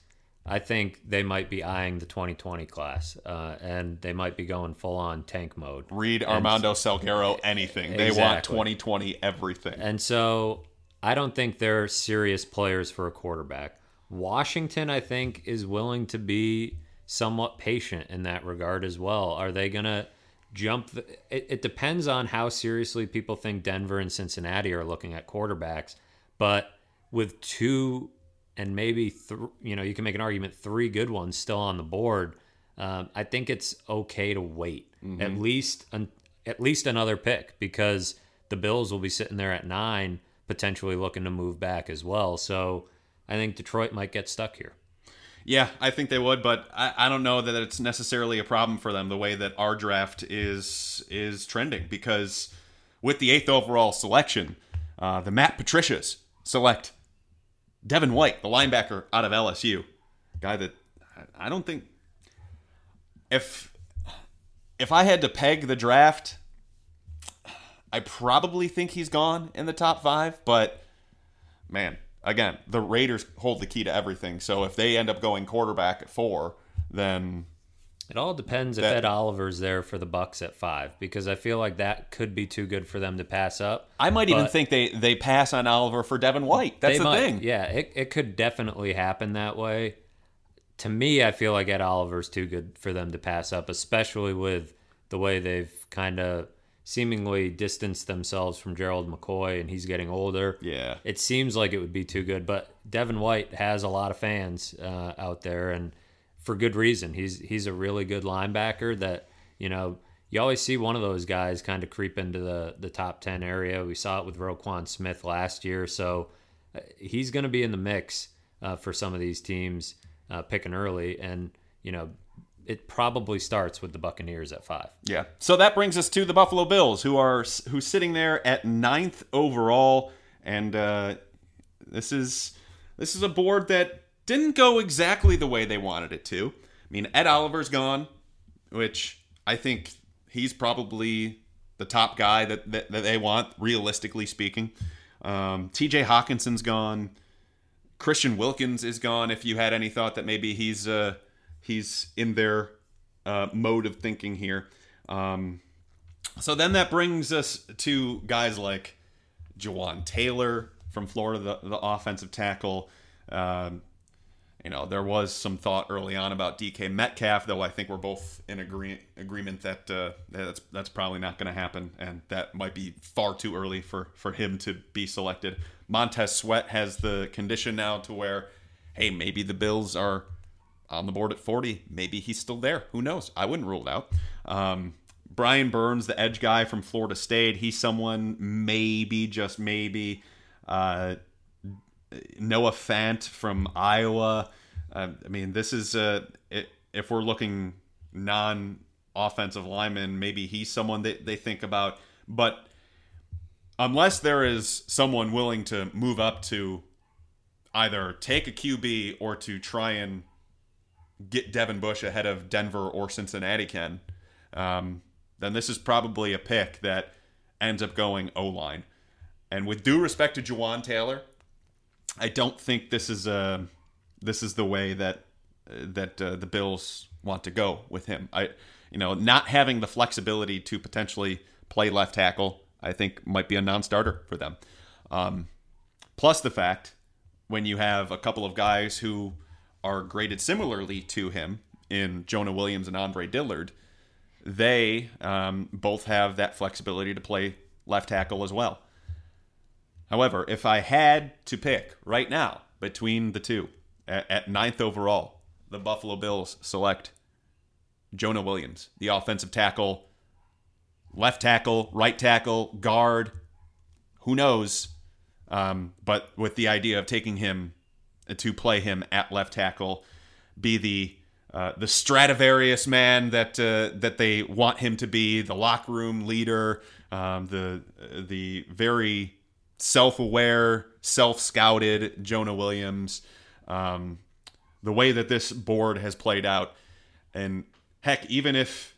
I think they might be eyeing the 2020 class, uh, and they might be going full on tank mode. Read Armando and, Salguero anything. Exactly. They want 2020 everything. And so I don't think they're serious players for a quarterback. Washington, I think, is willing to be somewhat patient in that regard as well. Are they going to jump. The, it, it depends on how seriously people think Denver and Cincinnati are looking at quarterbacks. But with two and maybe th- you know you can make an argument three good ones still on the board. Um, I think it's okay to wait mm-hmm. at least an, at least another pick because the Bills will be sitting there at nine, potentially looking to move back as well. So I think Detroit might get stuck here. Yeah, I think they would, but I, I don't know that it's necessarily a problem for them the way that our draft is is trending because with the eighth overall selection, uh, the Matt Patricias select Devin White, the linebacker out of LSU, guy that I don't think if if I had to peg the draft, I probably think he's gone in the top five, but man, again, the Raiders hold the key to everything. So if they end up going quarterback at four, then it all depends that, if Ed Oliver's there for the Bucks at five, because I feel like that could be too good for them to pass up. I might even think they they pass on Oliver for Devin White. That's the might, thing. Yeah, it it could definitely happen that way. To me, I feel like Ed Oliver's too good for them to pass up, especially with the way they've kind of seemingly distanced themselves from Gerald McCoy and he's getting older. Yeah. It seems like it would be too good, but Devin White has a lot of fans uh, out there and for good reason. He's he's a really good linebacker that, you know, you always see one of those guys kind of creep into the the top 10 area. We saw it with Roquan Smith last year, so uh, he's going to be in the mix uh, for some of these teams uh, picking early and, you know, it probably starts with the Buccaneers at five. Yeah. So that brings us to the Buffalo Bills, who are who's sitting there at ninth overall, and uh, this is this is a board that didn't go exactly the way they wanted it to. I mean, Ed Oliver's gone, which I think he's probably the top guy that that, that they want, realistically speaking. Um, T.J. Hockenson's gone. Christian Wilkins is gone. If you had any thought that maybe he's uh, he's in their uh, mode of thinking here. Um, so then that brings us to guys like Jawaan Taylor from Florida, the, the offensive tackle. Um, you know, there was some thought early on about DK Metcalf, though I think we're both in agree- agreement that uh, that's that's probably not going to happen, and that might be far too early for for him to be selected. Montez Sweat has the condition now to where, hey, maybe the Bills are on the board at 40. Maybe he's still there. Who knows? I wouldn't rule it out. Um, Brian Burns, the edge guy from Florida State, he's someone maybe, just maybe. Uh, Noah Fant from Iowa. Uh, I mean, this is uh, it, if we're looking non offensive lineman, maybe he's someone that they think about. But unless there is someone willing to move up to either take a QB or to try and get Devin Bush ahead of Denver or Cincinnati can, um, then this is probably a pick that ends up going O line. And with due respect to Jawaan Taylor, I don't think this is a uh, this is the way that uh, that uh, the Bills want to go with him. I you know not having the flexibility to potentially play left tackle, I think might be a non-starter for them. Um, plus the fact when you have a couple of guys who are graded similarly to him in Jonah Williams and Andre Dillard, they um, both have that flexibility to play left tackle as well. However, if I had to pick right now between the two at, at ninth overall, the Buffalo Bills select Jonah Williams, the offensive tackle, left tackle, right tackle, guard, who knows? Um, but with the idea of taking him to play him at left tackle, be the uh, the Stradivarius man that uh, that they want him to be, the locker room leader, um, the the very self-aware, self-scouted Jonah Williams. Um, the way that this board has played out, and heck, even if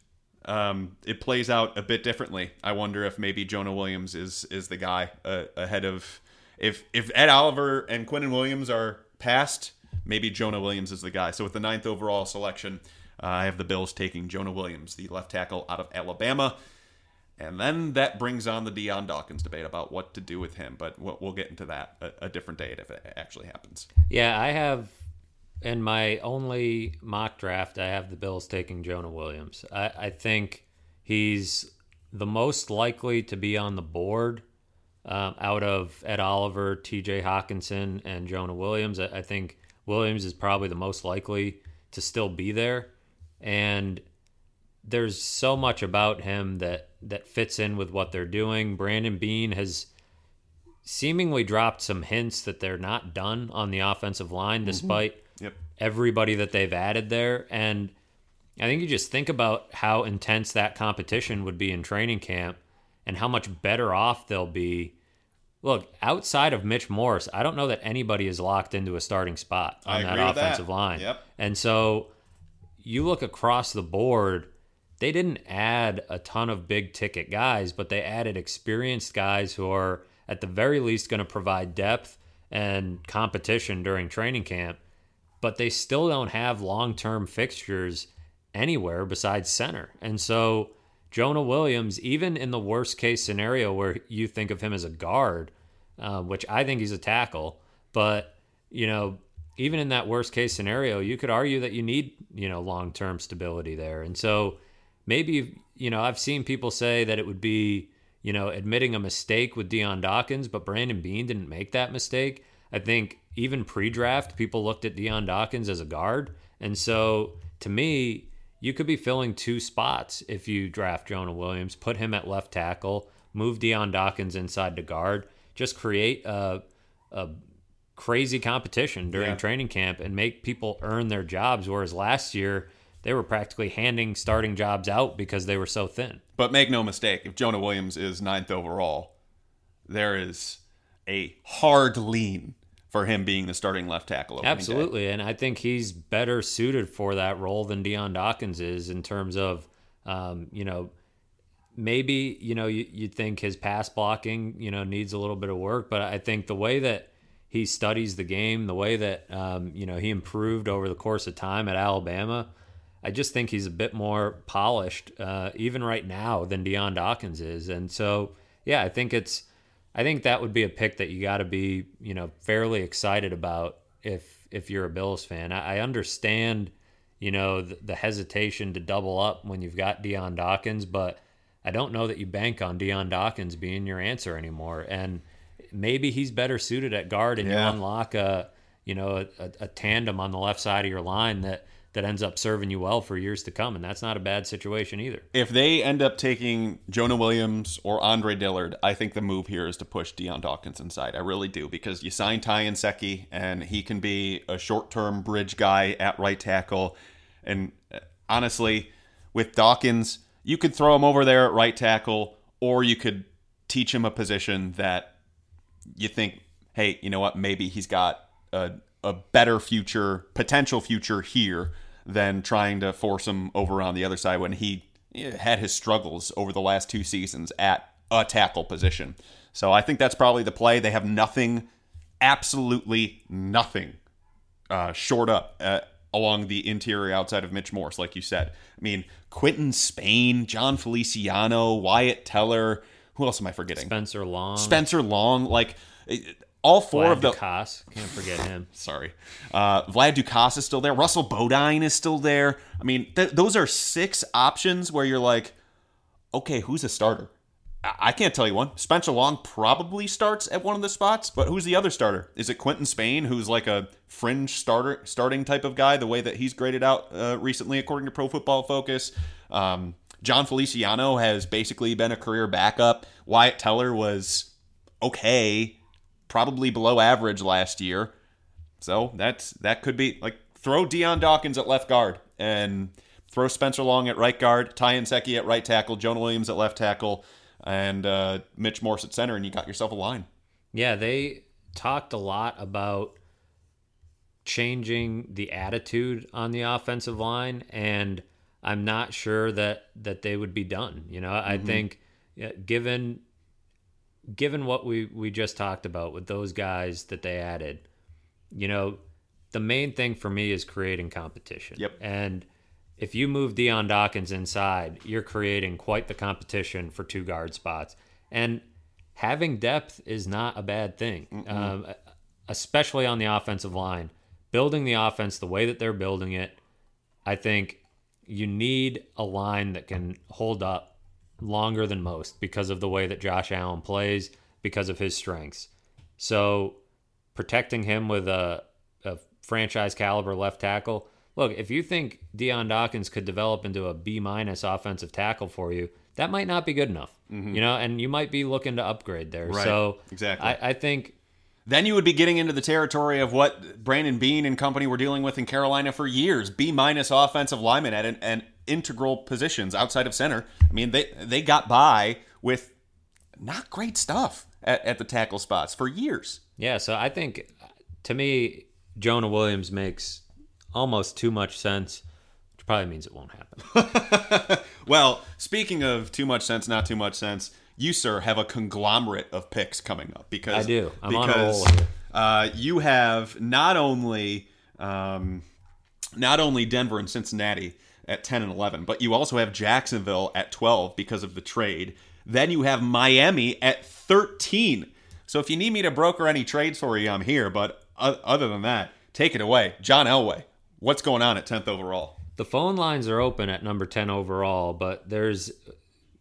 um, it plays out a bit differently, I wonder if maybe Jonah Williams is is the guy uh, ahead of if if Ed Oliver and Quinnen Williams are past, maybe Jonah Williams is the guy. So with the ninth overall selection, uh, I have the Bills taking Jonah Williams, the left tackle out of Alabama. And then that brings on the Dion Dawkins debate about what to do with him. But we'll, get into that a, a different date if it actually happens. Yeah, I have in my only mock draft, I have the Bills taking Jonah Williams. I, I think he's the most likely to be on the board um, out of Ed Oliver, T.J. Hockenson, and Jonah Williams. I, I think Williams is probably the most likely to still be there, and there's so much about him that that fits in with what they're doing. Brandon Beane has seemingly dropped some hints that they're not done on the offensive line, mm-hmm. despite yep. everybody that they've added there. And I think you just think about how intense that competition would be in training camp and how much better off they'll be Look, outside of Mitch Morse, I don't know that anybody is locked into a starting spot on that offensive that. line. Yep. And so you look across the board, they didn't add a ton of big ticket guys, but they added experienced guys who are at the very least going to provide depth and competition during training camp. But they still don't have long term fixtures anywhere besides center. And so Jonah Williams, even in the worst case scenario where you think of him as a guard, uh, which I think he's a tackle, but you know, even in that worst case scenario, you could argue that you need you know long term stability there, and so maybe you know I've seen people say that it would be you know admitting a mistake with Dion Dawkins, but Brandon Beane didn't make that mistake. I think even pre-draft, people looked at Dion Dawkins as a guard, and so to me, you could be filling two spots if you draft Jonah Williams, put him at left tackle, move Dion Dawkins inside to guard, just create a, a crazy competition during yeah. training camp and make people earn their jobs. Whereas last year, they were practically handing starting jobs out because they were so thin. But make no mistake, if Jonah Williams is ninth overall, there is a hard lean for him being the starting left tackle. Absolutely, day. and I think he's better suited for that role than Dion Dawkins is in terms of, um, you know, maybe you know you, you'd think his pass blocking you know needs a little bit of work, but I think the way that he studies the game, the way that um, you know he improved over the course of time at Alabama. I just think he's a bit more polished, uh, even right now, than Dion Dawkins is. And so, yeah, I think it's I think that would be a pick that you got to be, you know, fairly excited about if if you're a Bills fan. I, I understand, you know, the, the, hesitation to double up when you've got Dion Dawkins, but I don't know that you bank on Dion Dawkins being your answer anymore. And maybe he's better suited at guard, and yeah. you unlock a, you know, a, a tandem on the left side of your line that that ends up serving you well for years to come. And that's not a bad situation either. If they end up taking Jonah Williams or Andre Dillard, I think the move here is to push Dion Dawkins inside. I really do because you sign Ty Nsekhe and he can be a short term bridge guy at right tackle. And uh, honestly, with Dawkins, you could throw him over there at right tackle or you could teach him a position that you think, hey, you know what, maybe he's got a, a better future, potential future here than trying to force him over on the other side when he had his struggles over the last two seasons at a tackle position. So I think that's probably the play. They have nothing, absolutely nothing, uh, short up uh, along the interior outside of Mitch Morse, like you said. I mean, Quinton Spain, Jon Feliciano, Wyatt Teller. Who else am I forgetting? Spencer Long. Spencer Long. Like all four Vlad of the Ducasse. Can't forget him. Sorry, uh, Vlad Ducasse is still there. Russell Bodine is still there. I mean, th- those are six options where you're like, okay, who's a starter? I-, I can't tell you one. Spencer Long probably starts at one of the spots, but who's the other starter? Is it Quinton Spain, who's like a fringe starter, starting type of guy, the way that he's graded out uh, recently, according to Pro Football Focus? Um, Jon Feliciano has basically been a career backup. Wyatt Teller was okay probably below average last year. So that's that could be like throw Dion Dawkins at left guard and throw Spencer Long at right guard, Ty Nsekhe at right tackle, Jonah Williams at left tackle, and uh, Mitch Morse at center, and you got yourself a line. Yeah, they talked a lot about changing the attitude on the offensive line, and I'm not sure that that they would be done. You know, I mm-hmm. think given given what we we just talked about with those guys that they added, you know, the main thing for me is creating competition. Yep. And if you move Dion Dawkins inside, you're creating quite the competition for two guard spots. And having depth is not a bad thing, um, especially on the offensive line. Building the offense the way that they're building it, I think you need a line that can hold up longer than most because of the way that Josh Allen plays, because of his strengths. So protecting him with a, a franchise caliber left tackle. Look, if you think Dion Dawkins could develop into a B minus offensive tackle for you, that might not be good enough. Mm-hmm. You know, and you might be looking to upgrade there. Right. So exactly, I, I think then you would be getting into the territory of what Brandon Beane and company were dealing with in Carolina for years. B minus offensive lineman at an, an integral positions outside of center. I mean, they they got by with not great stuff at, at the tackle spots for years. Yeah, so I think to me, Jonah Williams makes almost too much sense, which probably means it won't happen. well, speaking of too much sense, not too much sense, you sir have a conglomerate of picks coming up because I do. I'm because, on a roll here. Uh, you have not only um, not only Denver and Cincinnati at 10 and 11, but you also have Jacksonville at 12 because of the trade. Then you have Miami at 13. So if you need me to broker any trades for you, I'm here. But other than that, take it away. John Elway, what's going on at 10th overall? the phone lines are open at number 10 overall, but there's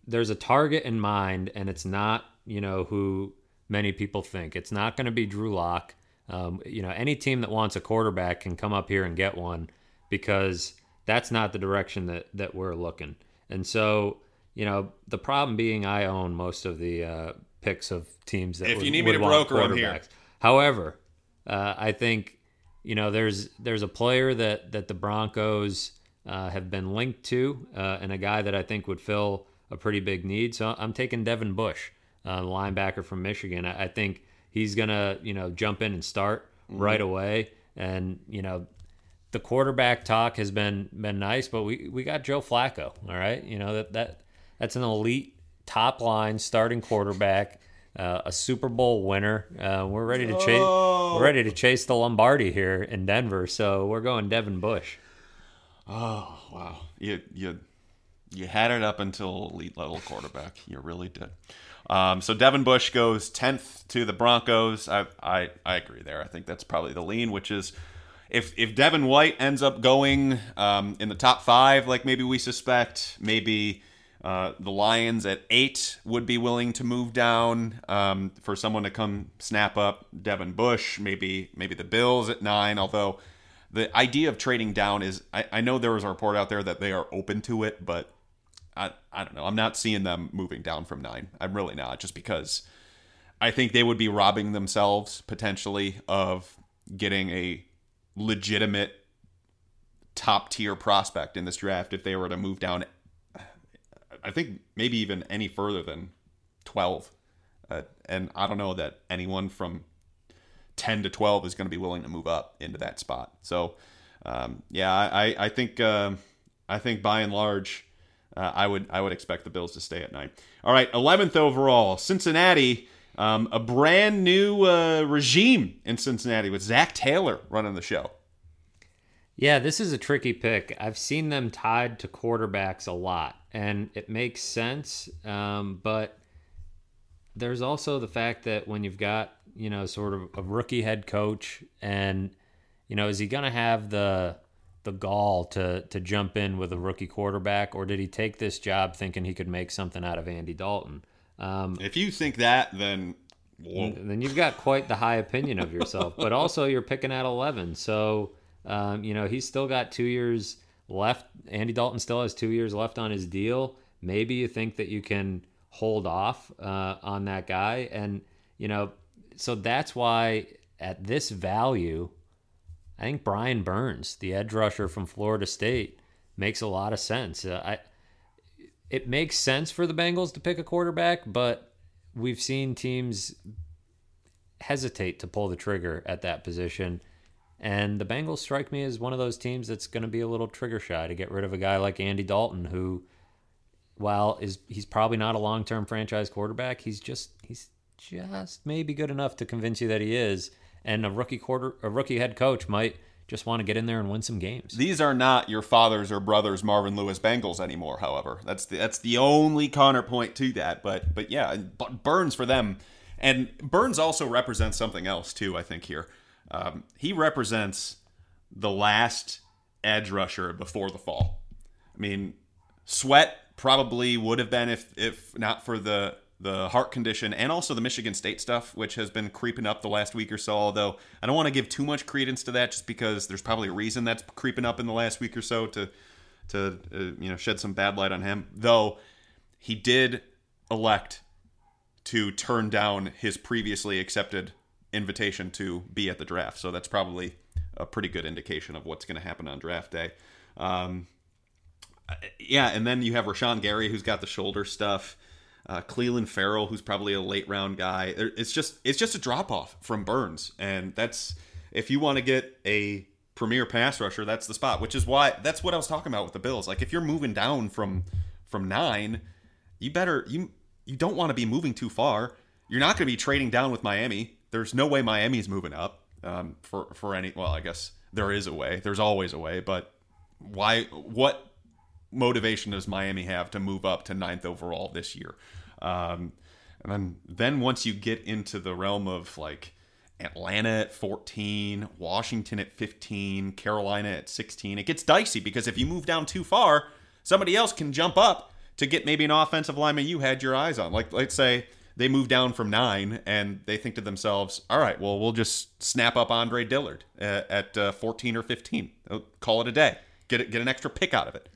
there's a target in mind, and it's not you know who many people think. It's not going to be Drew Lock. Um, you know, any team that wants a quarterback can come up here and get one because that's not the direction that that we're looking. And so, you know, the problem being I own most of the uh, picks of teams that if would, you need me to broker them here. However, uh, I think you know there's there's a player that that the Broncos uh, have been linked to, uh, and a guy that I think would fill a pretty big need. So I'm taking Devin Bush, uh, linebacker from Michigan. I, I, think he's gonna you know jump in and start mm-hmm. right away, and you know the quarterback talk has been been nice, but we we got Joe Flacco. All right, you know that that that's an elite top line starting quarterback. Uh, a Super Bowl winner. Uh, we're ready to chase. We're ready to chase the Lombardi here in Denver. So we're going Devin Bush. Oh wow, you you you had it up until elite level quarterback. You really did. Um, so Devin Bush goes tenth to the Broncos. I, I I agree there. I think that's probably the lean, which is if if Devin White ends up going um, in the top five, like maybe we suspect, maybe uh, the Lions at eight would be willing to move down um, for someone to come snap up Devin Bush. Maybe maybe the Bills at nine. Although the idea of trading down is, I, I know there was a report out there that they are open to it, but I, I don't know. I'm not seeing them moving down from nine. I'm really not, just because I think they would be robbing themselves potentially of getting a legitimate top tier prospect in this draft if they were to move down. I think maybe even any further than 12. Uh, and I don't know that anyone from 10 to 12 is going to be willing to move up into that spot. So, um, yeah, I, I think uh, I think by and large, uh, I would I would expect the Bills to stay at nine. All right, 11th overall, Cincinnati. Um, a brand new uh, regime in Cincinnati with Zac Taylor running the show. Yeah, this is a tricky pick. I've seen them tied to quarterbacks a lot, and it makes sense. Um, but there's also the fact that when you've got you know, sort of a rookie head coach, and you know, is he going to have the the gall to to jump in with a rookie quarterback, or did he take this job thinking he could make something out of Andy Dalton? Um, if you think that, then whoa. then you've got quite the high opinion of yourself. but also, you're picking at 11, so um, you know he's still got two years left. Andy Dalton still has two years left on his deal. Maybe you think that you can hold off uh, on that guy, and you know so that's why at this value, I think Brian Burns, the edge rusher from Florida State, makes a lot of sense. Uh, I it makes sense for the Bengals to pick a quarterback, but we've seen teams hesitate to pull the trigger at that position. And the Bengals strike me as one of those teams that's going to be a little trigger shy to get rid of a guy like Andy Dalton, who, while is he's probably not a long term franchise quarterback, he's just he's just maybe good enough to convince you that he is. And a rookie quarter, a rookie head coach might just want to get in there and win some games. These are not your father's or brother's Marvin Lewis Bengals anymore. However, that's the, that's the only counterpoint to that. But but yeah, Burns for them, and Burns also represents something else too. I think here, um, he represents the last edge rusher before the fall. I mean, Sweat probably would have been if if not for the the heart condition and also the Michigan State stuff, which has been creeping up the last week or so. Although I don't want to give too much credence to that, just because there's probably a reason that's creeping up in the last week or so to to uh, you know shed some bad light on him. Though he did elect to turn down his previously accepted invitation to be at the draft, so that's probably a pretty good indication of what's going to happen on draft day. Um, yeah, and then you have Rashan Gary, who's got the shoulder stuff uh, Clelin Ferrell, who's probably a late round guy. It's just it's just a drop off from Burns, and that's if you want to get a premier pass rusher, that's the spot. Which is why that's what I was talking about with the Bills. Like if you're moving down from from nine, you better you you don't want to be moving too far. You're not going to be trading down with Miami. There's no way Miami's moving up um, for for any. Well, I guess there is a way. There's always a way, but why? What motivation does Miami have to move up to ninth overall this year? Um, and then, then once you get into the realm of like Atlanta at 14, Washington at 15, Carolina at 16. It gets dicey because if you move down too far, somebody else can jump up to get maybe an offensive lineman you had your eyes on. Like let's say they move down from nine and they think to themselves, all right, well, we'll just snap up Andre Dillard at, at uh, 14 or 15. Call it a day. Get get an extra pick out of it.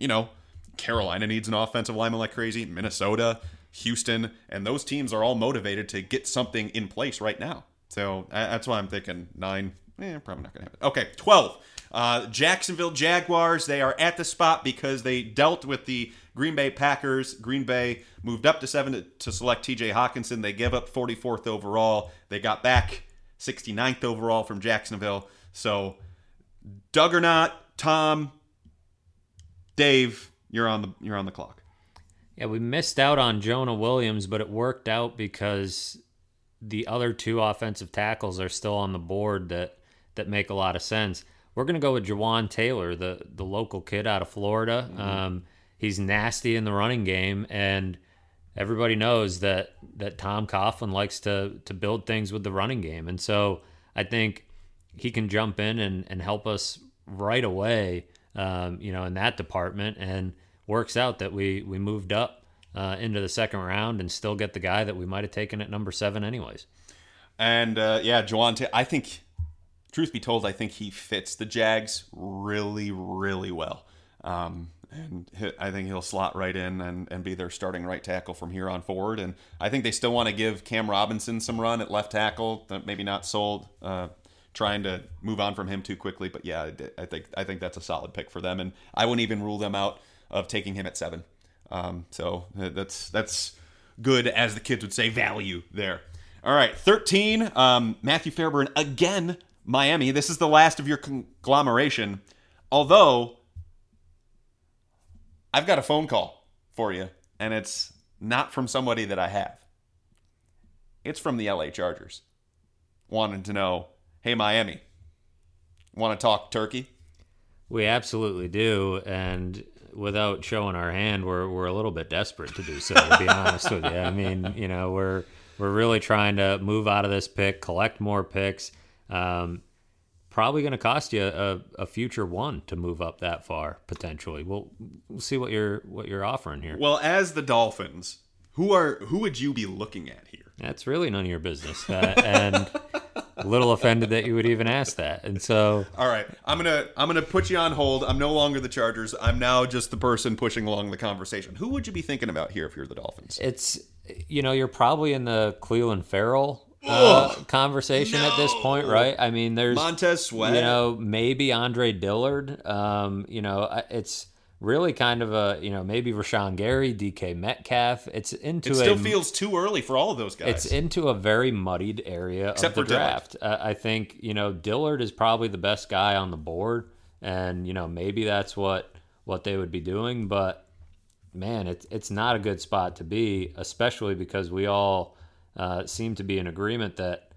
You know, Carolina needs an offensive lineman like crazy. Minnesota, Houston, and those teams are all motivated to get something in place right now. So that's why I'm thinking nine. Eh, probably not going to happen. Okay, 12. Uh, Jacksonville Jaguars, they are at the spot because they dealt with the Green Bay Packers. Green Bay moved up to seven to, to select TJ Hockenson. They gave up 44th overall. They got back 69th overall from Jacksonville. So, Duggernaut, Tom, Dave, you're on the you're on the clock. Yeah, we missed out on Jonah Williams, but it worked out because the other two offensive tackles are still on the board that that make a lot of sense. We're going to go with Jawaan Taylor, the the local kid out of Florida. Mm-hmm. Um, he's nasty in the running game, and everybody knows that that Tom Coughlin likes to to build things with the running game, and so I think he can jump in and, and help us right away. Um, you know, in that department, and works out that we we moved up uh, into the second round and still get the guy that we might have taken at number seven anyways. And uh, yeah, Jawaan, I think truth be told, I think he fits the Jags really, really well. Um, and I think he'll slot right in and, and be their starting right tackle from here on forward. And I think they still want to give Cam Robinson some run at left tackle. Maybe not sold, uh, trying to move on from him too quickly. But yeah, I think I think that's a solid pick for them. And I wouldn't even rule them out of taking him at seven. Um, so uh, that's that's good, as the kids would say, value there. All right, thirteen. Um, Matthew Fairburn again Miami. This is the last of your conglomeration. Although, I've got a phone call for you, and it's not from somebody that I have. It's from the LA Chargers. wanting to know, hey, Miami, want to talk turkey? We absolutely do. And without showing our hand, we're, we're a little bit desperate to do so, to be honest with you. I mean, you know, we're, we're really trying to move out of this pick, collect more picks um, probably going to cost you a, a, future one to move up that far potentially. We'll, we'll see what you're what you're offering here. Well, as the Dolphins, who are who would you be looking at here? That's really none of your business, uh, and a little offended that you would even ask that. And so, all right, I'm gonna I'm gonna put you on hold. I'm no longer the Chargers. I'm now just the person pushing along the conversation. Who would you be thinking about here if you're the Dolphins? It's you know you're probably in the Clelin Ferrell uh, conversation no. at this point, right? I mean, there's Montez Sweat, you know, maybe Andre Dillard. Um, you know, it's really kind of a you know maybe Rashan Gary, DK Metcalf. It's into it still a, feels too early for all of those guys. It's into a very muddied area Except of the draft. Uh, I think you know Dillard is probably the best guy on the board, and you know maybe that's what what they would be doing, but man, it's it's not a good spot to be, especially because we all uh, seem to be in agreement that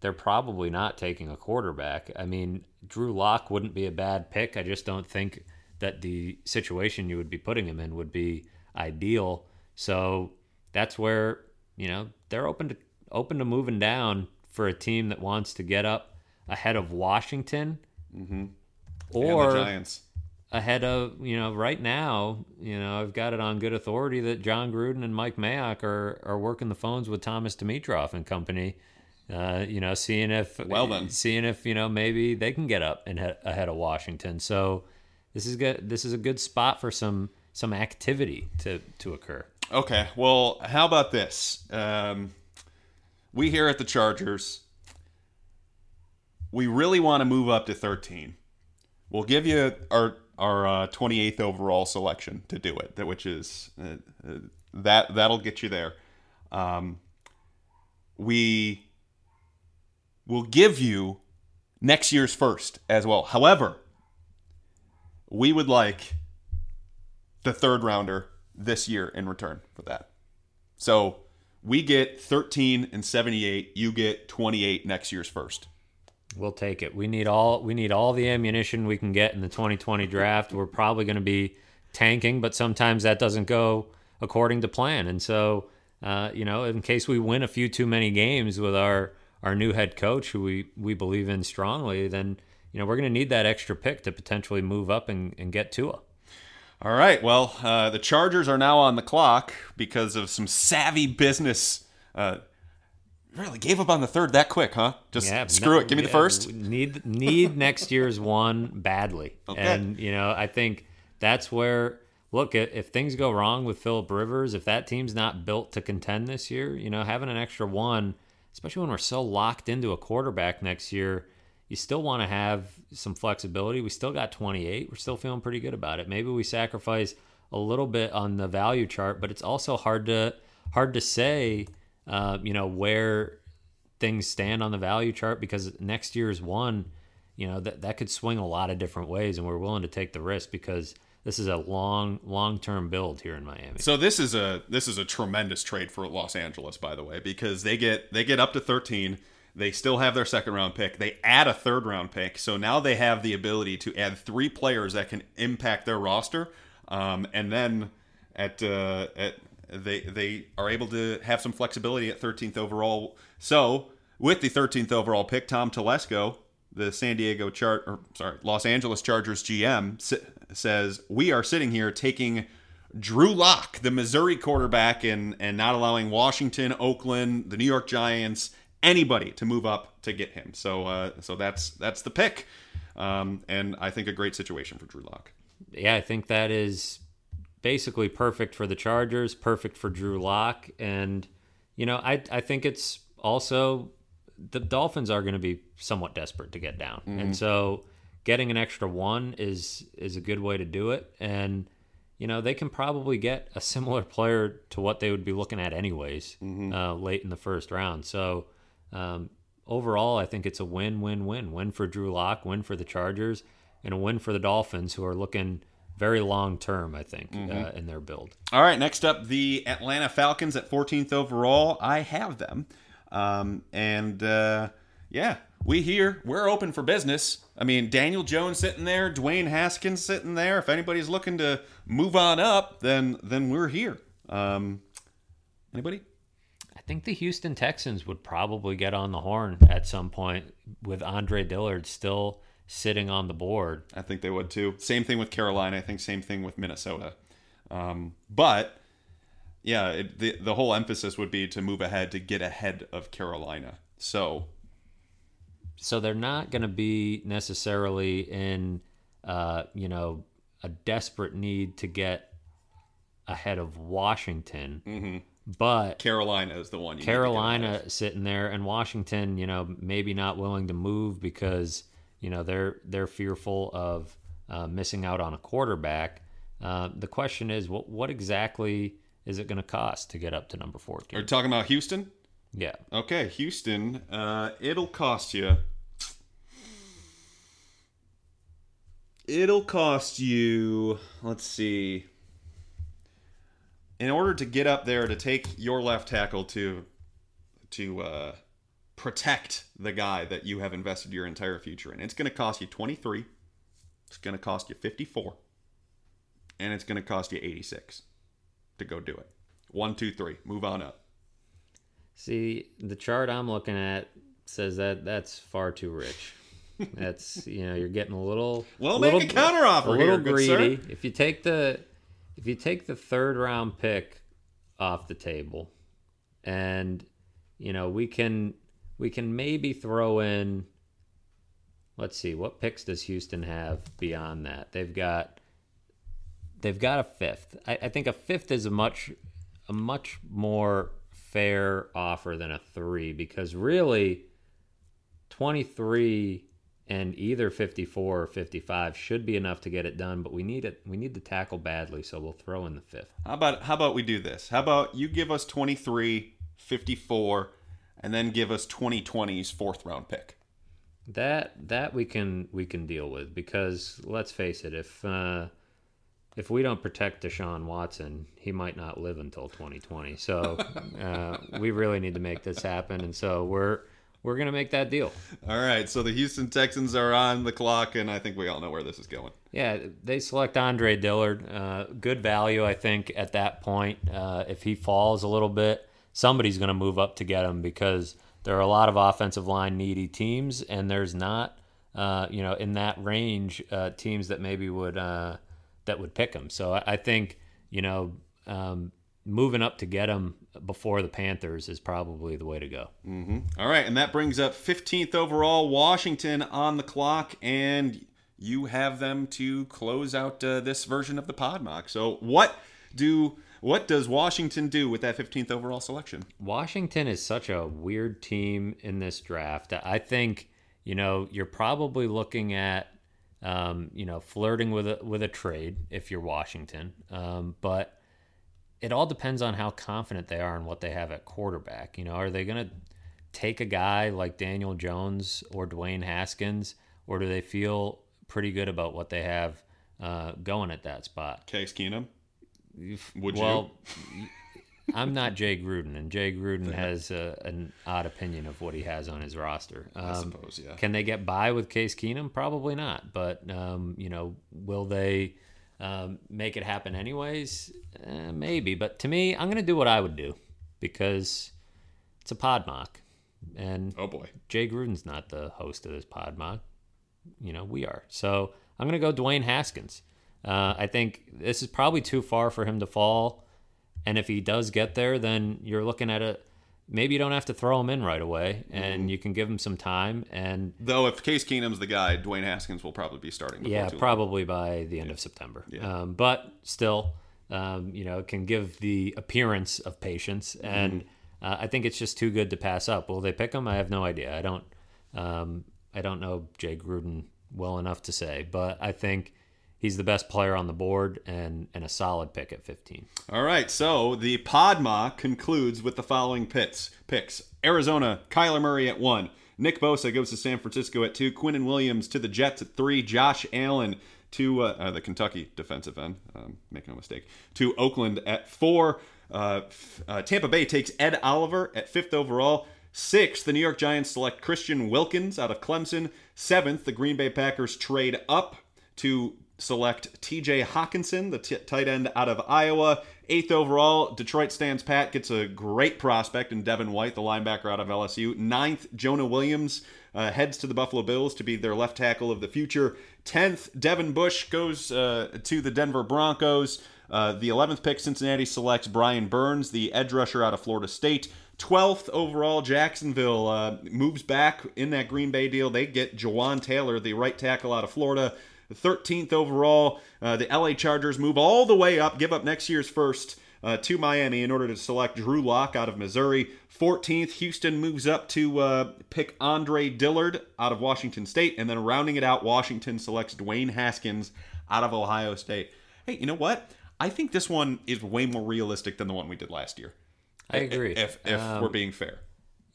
they're probably not taking a quarterback. I mean, Drew Lock wouldn't be a bad pick. I just don't think that the situation you would be putting him in would be ideal. So that's where you know they're open to open to moving down for a team that wants to get up ahead of Washington mm-hmm. or Giants ahead of you know right now you know I've got it on good authority that Jon Gruden and Mike Mayock are are working the phones with Thomas Dimitroff and company uh, you know seeing if well then seeing if you know maybe they can get up and he- ahead of Washington so this is good this is a good spot for some some activity to to occur okay well how about this um, we here at the Chargers we really want to move up to 13 we'll give you our our uh, 28th overall selection to do it, which is uh, uh, that that'll get you there. Um, we will give you next year's first as well. However, we would like the third rounder this year in return for that. So we get 13 and 78. You get 28 next year's first. We'll take it. We need all we need all the ammunition we can get in the 2020 draft. We're probably going to be tanking, but sometimes that doesn't go according to plan. And so, uh, you know, in case we win a few too many games with our our new head coach, who we we believe in strongly, then you know we're going to need that extra pick to potentially move up and, and get Tua. All right. Well, uh, the Chargers are now on the clock because of some savvy business. Uh, really gave up on the third that quick, huh? Just yeah, screw no, it. Give me the first. Need need next year's one badly, okay. and you know I think that's where look if things go wrong with Philip Rivers, if that team's not built to contend this year, you know having an extra one, especially when we're so locked into a quarterback next year. You still want to have some flexibility. We still got 28. We're still feeling pretty good about it. Maybe we sacrifice a little bit on the value chart, but it's also hard to hard to say uh, you know, where things stand on the value chart because next year's one, you know, that, that could swing a lot of different ways. And we're willing to take the risk because this is a long, long term build here in Miami. So this is a this is a tremendous trade for Los Angeles, by the way, because they get they get up to 13. They still have their second round pick. They add a third round pick. So now they have the ability to add three players that can impact their roster. Um, and then at uh, at they they are able to have some flexibility at 13th overall. So with the 13th overall pick, Tom Telesco, the San Diego chart or sorry Los Angeles Chargers GM, says we are sitting here taking Drew Lock, the Missouri quarterback, and and not allowing Washington, Oakland, the New York Giants, anybody to move up to get him. So uh, so that's that's the pick, um, and I think a great situation for Drew Lock. Yeah, I think that is basically perfect for the Chargers, perfect for Drew Lock, and you know I I think it's also the Dolphins are going to be somewhat desperate to get down, mm-hmm. and so getting an extra one is is a good way to do it, and you know they can probably get a similar player to what they would be looking at anyways mm-hmm. uh, late in the first round. So um, overall, I think it's a win win win win for Drew Lock, win for the Chargers, and a win for the Dolphins who are looking very long term, I think, mm-hmm. uh, in their build. All right, next up, the Atlanta Falcons at 14th overall. I have them. Um, and uh, yeah, we here, we're open for business. I mean, Daniel Jones sitting there, Dwayne Haskins sitting there. If anybody's looking to move on up, then then we're here. Um, anybody? I think the Houston Texans would probably get on the horn at some point with Andre Dillard still sitting on the board. I think they would too. Same thing with Carolina. I think same thing with Minnesota. Um, but yeah, it, the the whole emphasis would be to move ahead to get ahead of Carolina. So, so they're not going to be necessarily in, uh, you know, a desperate need to get ahead of Washington. Mm-hmm. But Carolina is the one. Carolina sitting there, and Washington, you know, maybe not willing to move because you know they're they're fearful of uh, missing out on a quarterback. Uh, the question is, what what exactly is it going to cost to get up to number fourteen? Are you talking about Houston? Yeah. Okay, Houston. Uh, it'll cost you. It'll cost you. Let's see. In order to get up there to take your left tackle to to uh, protect the guy that you have invested your entire future in. It's going to cost you 23. It's going to cost you 54. And it's going to cost you 86 to go do it. One, two, three. Move on up. See, the chart I'm looking at says that that's far too rich. That's you know you're getting a little. Well, little, make a counteroffer. A little here, greedy. If you take the if you take the third round pick off the table, and you know we can we can maybe throw in let's see what picks does houston have beyond that? They've got they've got a fifth. I, I, think a fifth is a much a much more fair offer than a three because really 23 and either 54 or 55 should be enough to get it done but we need it we need to tackle badly so we'll throw in the fifth how about how about we do this how about you give us 23 54 and then give us 2020's fourth round pick. That that we can we can deal with because let's face it, if uh, if we don't protect Deshaun Watson, he might not live until 2020. So uh, we really need to make this happen, and so we're we're gonna make that deal. All right. So the Houston Texans are on the clock, and I think we all know where this is going. Yeah, they select Andre Dillard. Uh, good value, I think, at that point. Uh, if he falls a little bit somebody's going to move up to get him because there are a lot of offensive line needy teams, and there's not, uh, you know, in that range, uh, teams that maybe would uh, that would pick him. So I, I think you know. Um, moving up to get him before the Panthers is probably the way to go. Mm-hmm. All right, and that brings up 15th overall Washington on the clock, and you have them to close out uh, this version of the pod mock. So what do what does Washington do with that 15th overall selection? Washington is such a weird team in this draft. I think you know you're probably looking at um, you know flirting with a with a trade if you're Washington, um, but it all depends on how confident they are in what they have at quarterback. You know, are they going to take a guy like Daniel Jones or Dwayne Haskins, or do they feel pretty good about what they have uh, going at that spot? Case Keenum. Would you well, you? I'm not Jay Gruden, and Jay Gruden has a, an odd opinion of what he has on his roster. Um, I suppose, yeah. Can they get by with Case Keenum? Probably not. But um, you know, will they um, make it happen anyways? Eh, maybe. But to me, I'm going to do what I would do because it's a pod mock, and oh boy, Jay Gruden's not the host of this pod mock. You know, we are. So I'm going to go Dwayne Haskins. Uh, I think this is probably too far for him to fall. And if he does get there, then you're looking at a maybe you don't have to throw him in right away, and mm-hmm. you can give him some time. And though, if Case Keenum's the guy, Dwayne Haskins will probably be starting. Yeah, probably by the end yeah. of September. Yeah. Um, but still, um, you know, it can give the appearance of patience, and mm-hmm. uh, I think it's just too good to pass up. Will they pick him? I have no idea. I don't. Um, I don't know Jay Gruden well enough to say, but I think he's the best player on the board and, and a solid pick at 15. All right, so the PodMock concludes with the following picks. Picks Arizona, Kyler Murray at one. Nick Bosa goes to San Francisco at two. Quinnen Williams to the Jets at three. Josh Allen to uh, uh, the Kentucky defensive end, um, make no mistake, to Oakland at four. Uh, uh, Tampa Bay takes Ed Oliver at fifth overall. Sixth, the New York Giants select Christian Wilkins out of Clemson. Seventh, the Green Bay Packers trade up to select TJ Hockenson, the t- tight end out of Iowa. Eighth overall, Detroit stands pat, gets a great prospect in Devin White, the linebacker out of LSU. Ninth, Jonah Williams uh, heads to the Buffalo Bills to be their left tackle of the future. Tenth, Devin Bush goes uh, to the Denver Broncos. Uh, the 11th pick, Cincinnati selects Brian Burns, the edge rusher out of Florida State. 12th overall, Jacksonville uh, moves back in that Green Bay deal. They get Jawaan Taylor, the right tackle out of Florida. 13th overall, uh, the LA Chargers move all the way up, give up next year's first uh, to Miami in order to select Drew Lock out of Missouri. 14th, Houston moves up to uh, pick Andre Dillard out of Washington State. And then rounding it out, Washington selects Dwayne Haskins out of Ohio State. Hey, you know what? I think this one is way more realistic than the one we did last year. I agree. If if um, we're being fair.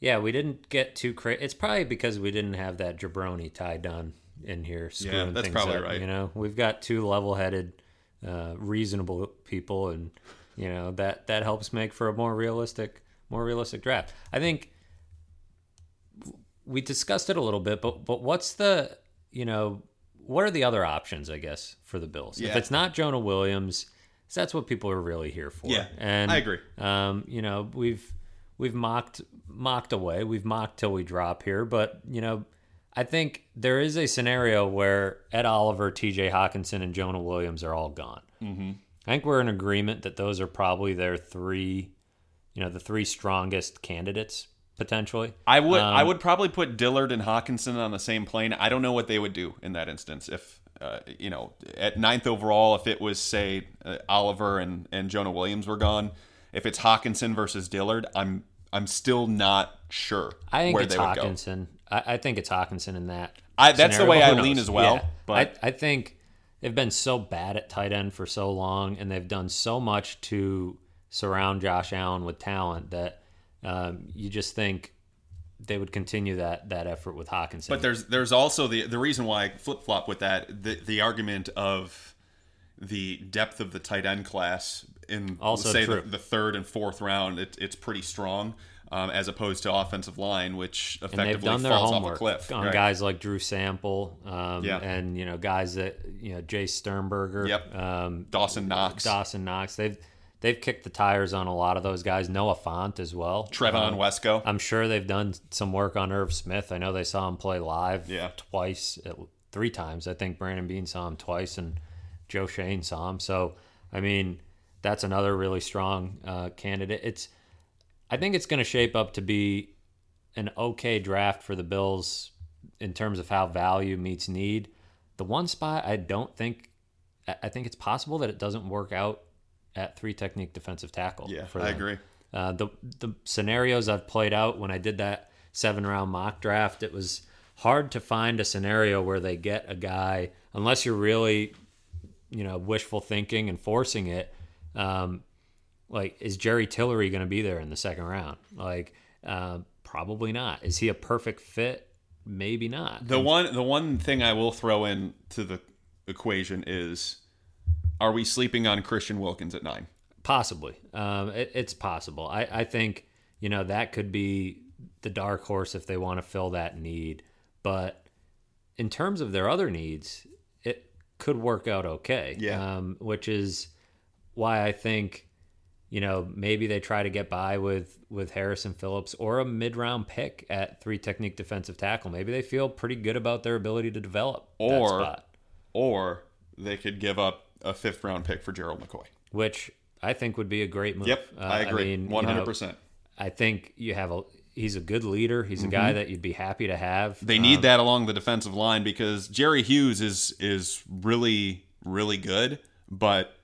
Yeah, we didn't get too crazy. It's probably because we didn't have that jabroni tied down in here screwing yeah, that's things probably up. Right. You know, we've got two level-headed, uh, reasonable people, and you know that that helps make for a more realistic, more realistic draft. I think we discussed it a little bit, but but what's the you know what are the other options? I guess for the Bills, yeah. if it's not Jonah Williams that's what people are really here for. Yeah, and I agree. Um, you know, we've we've mocked mocked away. We've mocked till we drop here, but you know, I think there is a scenario where Ed Oliver, T.J. Hockenson, and Jonah Williams are all gone. Mm-hmm. I think we're in agreement that those are probably their three, you know, the three strongest candidates potentially. I would um, I would probably put Dillard and Hockenson on the same plane. I don't know what they would do in that instance if uh, you know, at ninth overall, if it was say uh, Oliver and and Jonah Williams were gone, if it's Hockenson versus Dillard, I'm I'm still not sure. I think it's Hockenson. I, I, think it's Hockenson in that. I, that's scenario. the way I lean as well. Yeah. But I, I think they've been so bad at tight end for so long, and they've done so much to surround Josh Allen with talent that um, you just think they would continue that that effort with Hockenson. But there's there's also the the reason why I flip flop with that the the argument of the depth of the tight end class in also say the, the, third and fourth round it, it's pretty strong um, as opposed to offensive line which effectively falls off a cliff on right. guys like Drew Sample um, yeah. and you know guys that you know Jace Sternberger yep. Um, Dawson Knox Dawson Knox they've they've kicked the tires on a lot of those guys. Noah Fant as well. Trevon um, Wesco. I'm sure they've done some work on Irv Smith. I know they saw him play live yeah. twice, three times. I think Brandon Beane saw him twice and Joe Schoen saw him. So, I mean, that's another really strong uh, candidate. It's, I think it's going to shape up to be an okay draft for the Bills in terms of how value meets need. The one spot I don't think, I think it's possible that it doesn't work out at three technique defensive tackle. Yeah, I agree. Uh, the the scenarios I've played out when I did that seven round mock draft, it was hard to find a scenario where they get a guy unless you're really, you know, wishful thinking and forcing it. Um, like, is Jerry Tillery going to be there in the second round? Like, uh, probably not. Is he a perfect fit? Maybe not. The and, one the one thing I will throw in to the equation is are we sleeping on Christian Wilkins at nine? Possibly. Um, it, it's possible. I, I think, you know, that could be the dark horse if they want to fill that need. But in terms of their other needs, it could work out okay. Yeah. Um, which is why I think, you know, maybe they try to get by with with Harrison Phillips or a mid round pick at three technique defensive tackle. Maybe they feel pretty good about their ability to develop or, Or they could give up a fifth round pick for Gerald McCoy, which I think would be a great move. Yep, uh, I agree, one hundred percent. I think you have a he's a good leader. He's a mm-hmm. guy that you'd be happy to have. They need um, that along the defensive line because Jerry Hughes is is really really good, but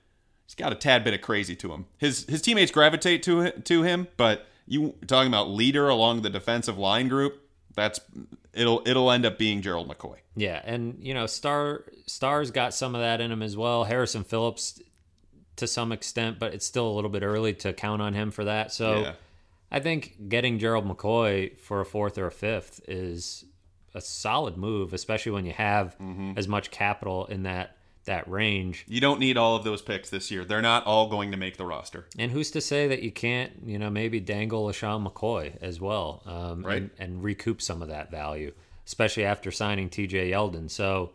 he's got a tad bit of crazy to him. His his teammates gravitate to to him, but you talking about leader along the defensive line group, that's it'll it'll end up being Gerald McCoy. Yeah, and you know, Star Star's got some of that in him as well. Harrison Phillips to some extent, but it's still a little bit early to count on him for that. So yeah. I think getting Gerald McCoy for a fourth or a fifth is a solid move, especially when you have mm-hmm. as much capital in that that range. You don't need all of those picks this year. They're not all going to make the roster. And who's to say that you can't, you know, maybe dangle a LeSean McCoy as well, um, right. and, and, recoup some of that value, especially after signing TJ Yeldon. So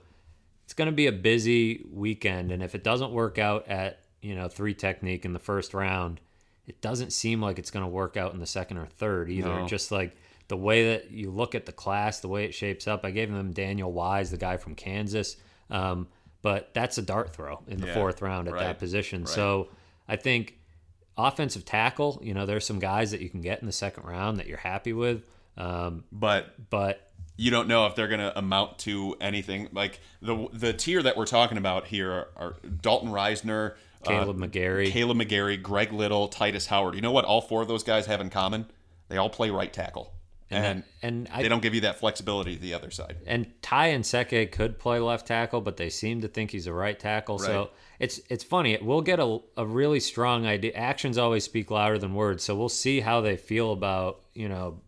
it's going to be a busy weekend, and if it doesn't work out at you know three technique in the first round, it doesn't seem like it's going to work out in the second or third either. No. Just like the way that you look at the class, the way it shapes up. I gave them Daniel Wise, the guy from Kansas. Um, but that's a dart throw in the yeah, fourth round at right, that position. Right. So I think offensive tackle, you know, there's some guys that you can get in the second round that you're happy with. Um, but but you don't know if they're going to amount to anything. Like the the tier that we're talking about here are, are Dalton Risner, Kaleb uh, McGary, Kaleb McGary, Greg Little, Tytus Howard. You know what all four of those guys have in common? They all play right tackle and and, and I, they don't give you that flexibility to the other side. And Ty Nsekhe could play left tackle, but they seem to think he's a right tackle. Right. So it's it's funny. We'll get a, a really strong idea. Actions always speak louder than words. So we'll see how they feel about you know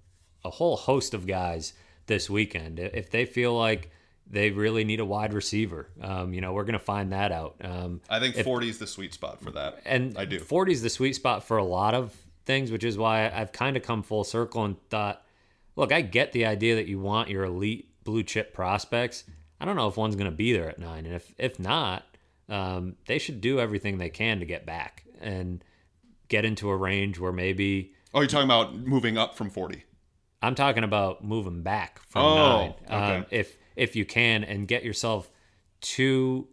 a whole host of guys this weekend. If they feel like they really need a wide receiver. Um, you know, we're going to find that out. Um, I think 40 is the sweet spot for that. And I do. 40 is the sweet spot for a lot of things, which is why I've kind of come full circle and thought look, I get the idea that you want your elite blue chip prospects. I don't know if one's going to be there at nine, and if if not, um, they should do everything they can to get back and get into a range where maybe. Oh, you're talking about moving up from forty. I'm talking about moving back from oh, nine. Okay. Um, if if you can, and get yourself two,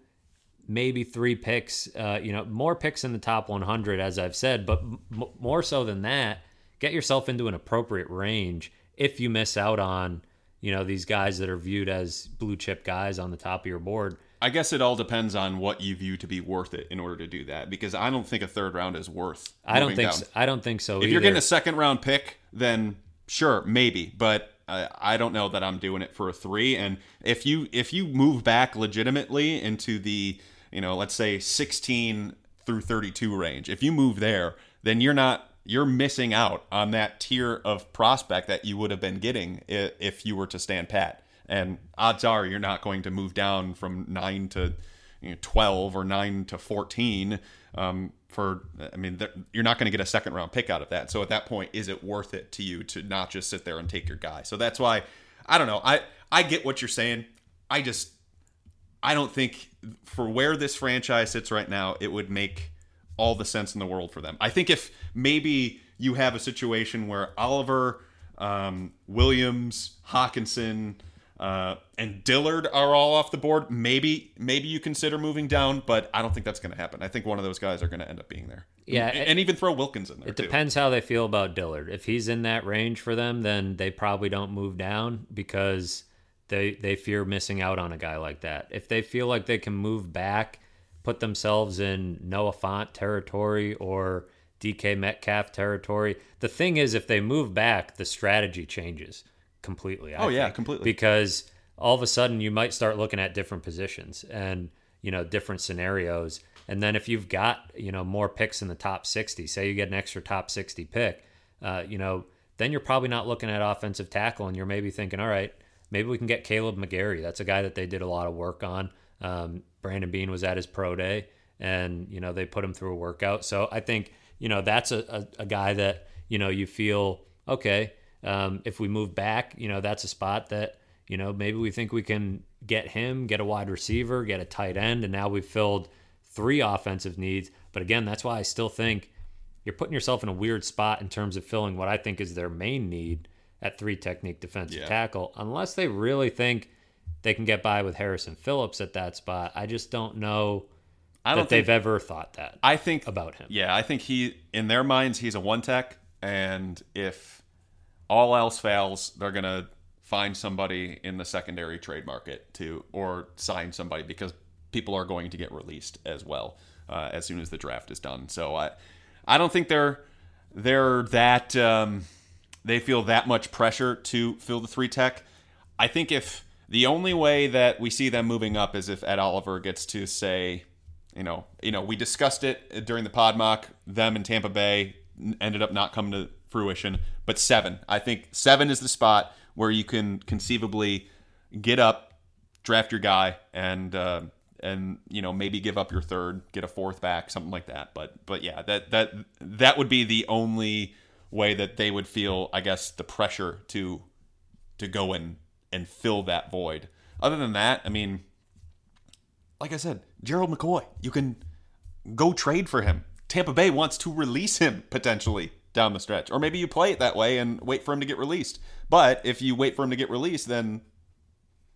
maybe three picks. Uh, you know, more picks in the top 100, as I've said, but m- more so than that, get yourself into an appropriate range if you miss out on you know these guys that are viewed as blue chip guys on the top of your board. I guess it all depends on what you view to be worth it in order to do that. Because I don't think a third round is worth. I don't think. So, I don't think so. If either. you're getting a second round pick, then sure, maybe. But uh, I don't know that I'm doing it for a three. And if you if you move back legitimately into the you know let's say 16 through 32 range, if you move there, then you're not you're missing out on that tier of prospect that you would have been getting if you were to stand pat. And odds are you're not going to move down from nine to you know, 12 or nine to 14. Um, for, I mean, you're not going to get a second round pick out of that. So at that point, is it worth it to you to not just sit there and take your guy? So that's why I don't know. I, I get what you're saying. I just, I don't think for where this franchise sits right now, it would make all the sense in the world for them. I think if maybe you have a situation where Oliver, um, Williams, Hockenson, uh, and Dillard are all off the board, maybe maybe you consider moving down, but I don't think that's going to happen. I think one of those guys are going to end up being there. Yeah, and, and even throw Wilkins in there. It too. depends how they feel about Dillard. If he's in that range for them, then they probably don't move down because they they fear missing out on a guy like that. If they feel like they can move back, put themselves in Noah Fant territory or DK Metcalf territory. The thing is, if they move back, the strategy changes completely. I oh yeah, completely. Because all of a sudden you might start looking at different positions and you know different scenarios. And then if you've got you know more picks in the top sixty, say you get an extra top sixty pick, uh, you know then you're probably not looking at offensive tackle, and you're maybe thinking, all right, maybe we can get Caleb McGary. That's a guy that they did a lot of work on. Um, Brandon Beane was at his pro day, and you know they put him through a workout. So I think you know that's a, a, a guy that you know you feel okay um, if we move back, you know, that's a spot that, you know, maybe we think we can get him, get a wide receiver, get a tight end, and now we've filled three offensive needs. But again, that's why I still think you're putting yourself in a weird spot in terms of filling what I think is their main need at three technique defensive yeah. tackle, unless they really think they can get by with Harrison Phillips at that spot. I just don't know I don't that think, they've ever thought that. I think about him. Yeah, I think he in their minds he's a one tech, and if all else fails, they're gonna find somebody in the secondary trade market to or sign somebody because people are going to get released as well uh, as soon as the draft is done. So I I don't think they're they're that um, they feel that much pressure to fill the three tech. I think if the only way that we see them moving up is if Ed Oliver gets to say, you know, you know, we discussed it during the pod mock. Them in Tampa Bay ended up not coming to fruition. But seven, I think seven is the spot where you can conceivably get up, draft your guy, and uh, and you know maybe give up your third, get a fourth back, something like that. But but yeah, that that that would be the only way that they would feel, I guess, the pressure to to go in and fill that void. Other than that, I mean, like I said, Gerald McCoy, you can go trade for him. Tampa Bay wants to release him potentially down the stretch. Or maybe you play it that way and wait for him to get released. But if you wait for him to get released, then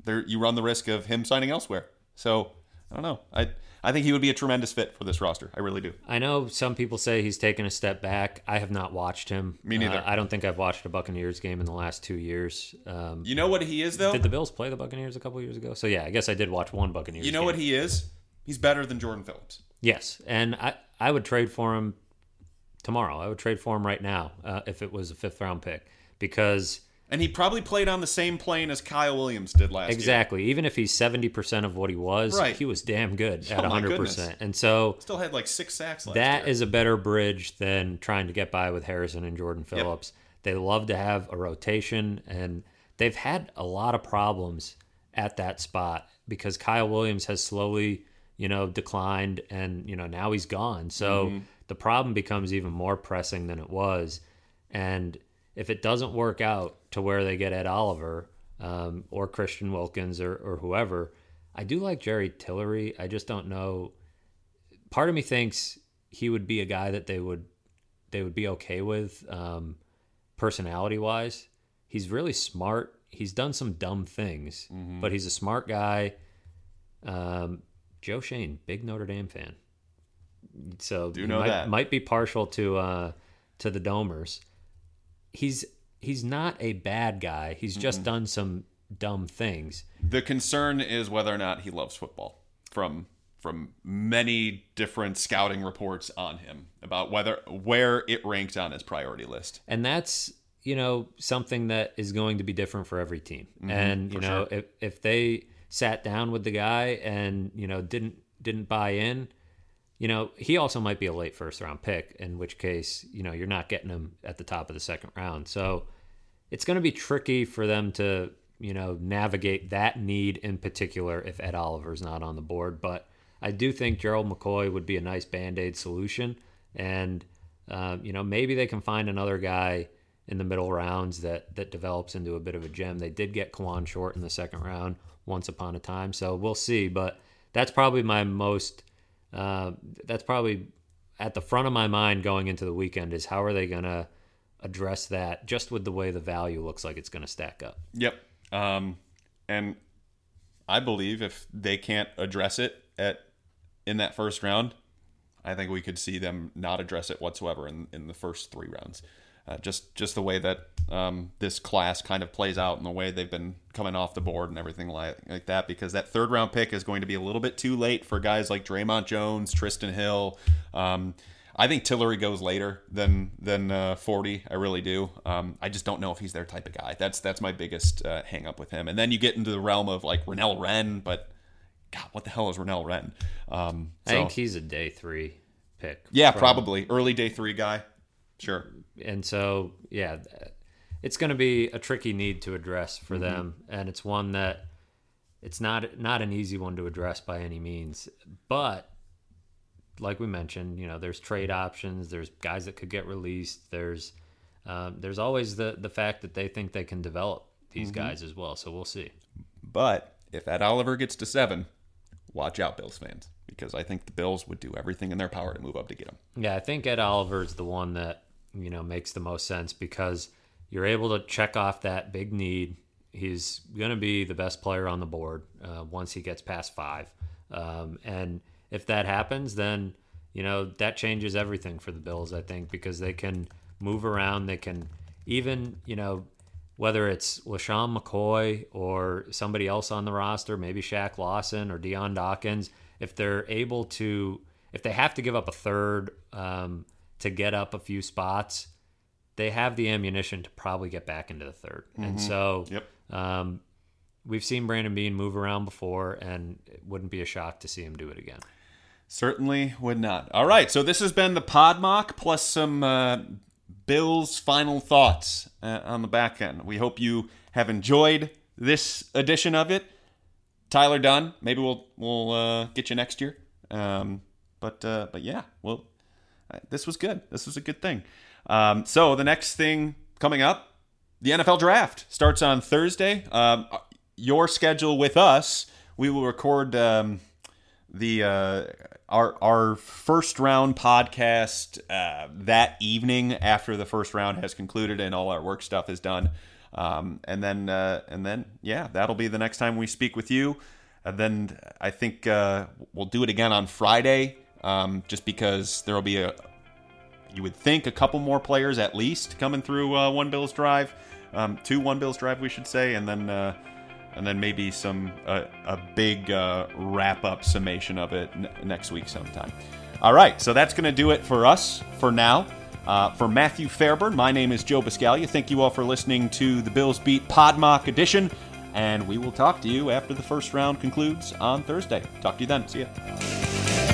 there you run the risk of him signing elsewhere. So I don't know. I I think he would be a tremendous fit for this roster. I really do. I know some people say he's taken a step back. I have not watched him. Me neither. Uh, I don't think I've watched a Buccaneers game in the last two years. Um, you know what he is though? Did the Bills play the Buccaneers a couple years ago? So yeah, I guess I did watch one Buccaneers. You know game. what he is? He's better than Jordan Phillips. Yes, and I I would trade for him tomorrow. I would trade for him right now uh, if it was a fifth round pick because. And he probably played on the same plane as Kyle Williams did last exactly. Year. Exactly. Even if he's seventy percent of what he was, right. he was damn good at hundred percent. And so still had like six sacks. That year. is a better bridge than trying to get by with Harrison and Jordan Phillips. Yep. They love to have a rotation, and they've had a lot of problems at that spot because Kyle Williams has slowly, you know, declined, and you know now he's gone. So. Mm-hmm the problem becomes even more pressing than it was. And if it doesn't work out to where they get Ed Oliver um, or Christian Wilkins or, or whoever, I do like Jerry Tillery. I just don't know. Part of me thinks he would be a guy that they would they would be okay with um, personality wise. He's really smart. He's done some dumb things, mm-hmm. but he's a smart guy. Um, Joe Schoen, big Notre Dame fan. So do know might, that might be partial to uh, to the Domers. He's he's not a bad guy. He's just mm-hmm. done some dumb things. The concern is whether or not he loves football. From from many different scouting reports on him about whether where it ranked on his priority list. And that's you know something that is going to be different for every team. Mm-hmm, and you know sure. if if they sat down with the guy and you know didn't didn't buy in you know, he also might be a late first round pick, in which case, you know, you're not getting him at the top of the second round. So it's going to be tricky for them to, you know, navigate that need in particular if Ed Oliver's not on the board. But I do think Gerald McCoy would be a nice band aid solution. And, uh, you know, maybe they can find another guy in the middle rounds that, that develops into a bit of a gem. They did get Kawann Short in the second round once upon a time. So we'll see. But that's probably my most uh, that's probably at the front of my mind going into the weekend is how are they going to address that just with the way the value looks like it's going to stack up. Yep. Um, and I believe if they can't address it at in that first round, I think we could see them not address it whatsoever in, in the first three rounds. Uh, just just the way that um, this class kind of plays out and the way they've been coming off the board and everything like, like that because that third round pick is going to be a little bit too late for guys like Dre'Mont Jones, Trysten Hill. Um, I think Tillery goes later than than uh, 40. I really do. Um, I just don't know if he's their type of guy. That's that's my biggest uh, hang up with him. And then you get into the realm of like Renell Wren, but God, what the hell is Renell Wren? Um, so, I think he's a day three pick. Yeah, from, probably early day three guy. Sure. And so yeah, it's going to be a tricky need to address for mm-hmm. them, and it's one that it's not not an easy one to address by any means, but like we mentioned, you know, there's trade options. There's guys that could get released. There's um, there's always the the fact that they think they can develop these mm-hmm. guys as well. So we'll see. But if Ed Oliver gets to seven, watch out, Bills fans, because I think the Bills would do everything in their power to move up to get him. Yeah, I think Ed Oliver is the one that you know makes the most sense because you're able to check off that big need. He's going to be the best player on the board uh, once he gets past five, um, and if that happens, then you know that changes everything for the Bills. I think because they can move around, they can even you know whether it's LeSean McCoy or somebody else on the roster, maybe Shaq Lawson or Dion Dawkins, if they're able to, if they have to give up a third um, to get up a few spots, they have the ammunition to probably get back into the 3rd mm-hmm. And so, yep. um, we've seen Brandon Beane move around before, and it wouldn't be a shock to see him do it again. Certainly would not. All right, so this has been the Pod Mock plus some uh, Bills' final thoughts uh, on the back end. We hope you have enjoyed this edition of it. Tyler Dunne, maybe we'll we'll uh, get you next year. Um, but uh, but yeah, well, uh, this was good. This was a good thing. Um, so the next thing coming up, the NFL Draft starts on Thursday. Um, your schedule with us, we will record um, the uh, our our first round podcast uh, that evening after the first round has concluded and all our work stuff is done, um, and then uh, and then yeah, that'll be the next time we speak with you. And then I think uh, we'll do it again on Friday, um, just because there will be a you would think a couple more players at least coming through uh, One Bills Drive, um, two One Bills Drive we should say, and then uh, and then maybe some uh, a big uh, wrap up summation of it n- next week sometime. All right, so that's going to do it for us for now. Uh, for Matthew Fairburn, my name is Joe Buscaglia. Thank you all for listening to the Bills Beat Podmock edition, and we will talk to you after the first round concludes on Thursday. Talk to you then. See ya.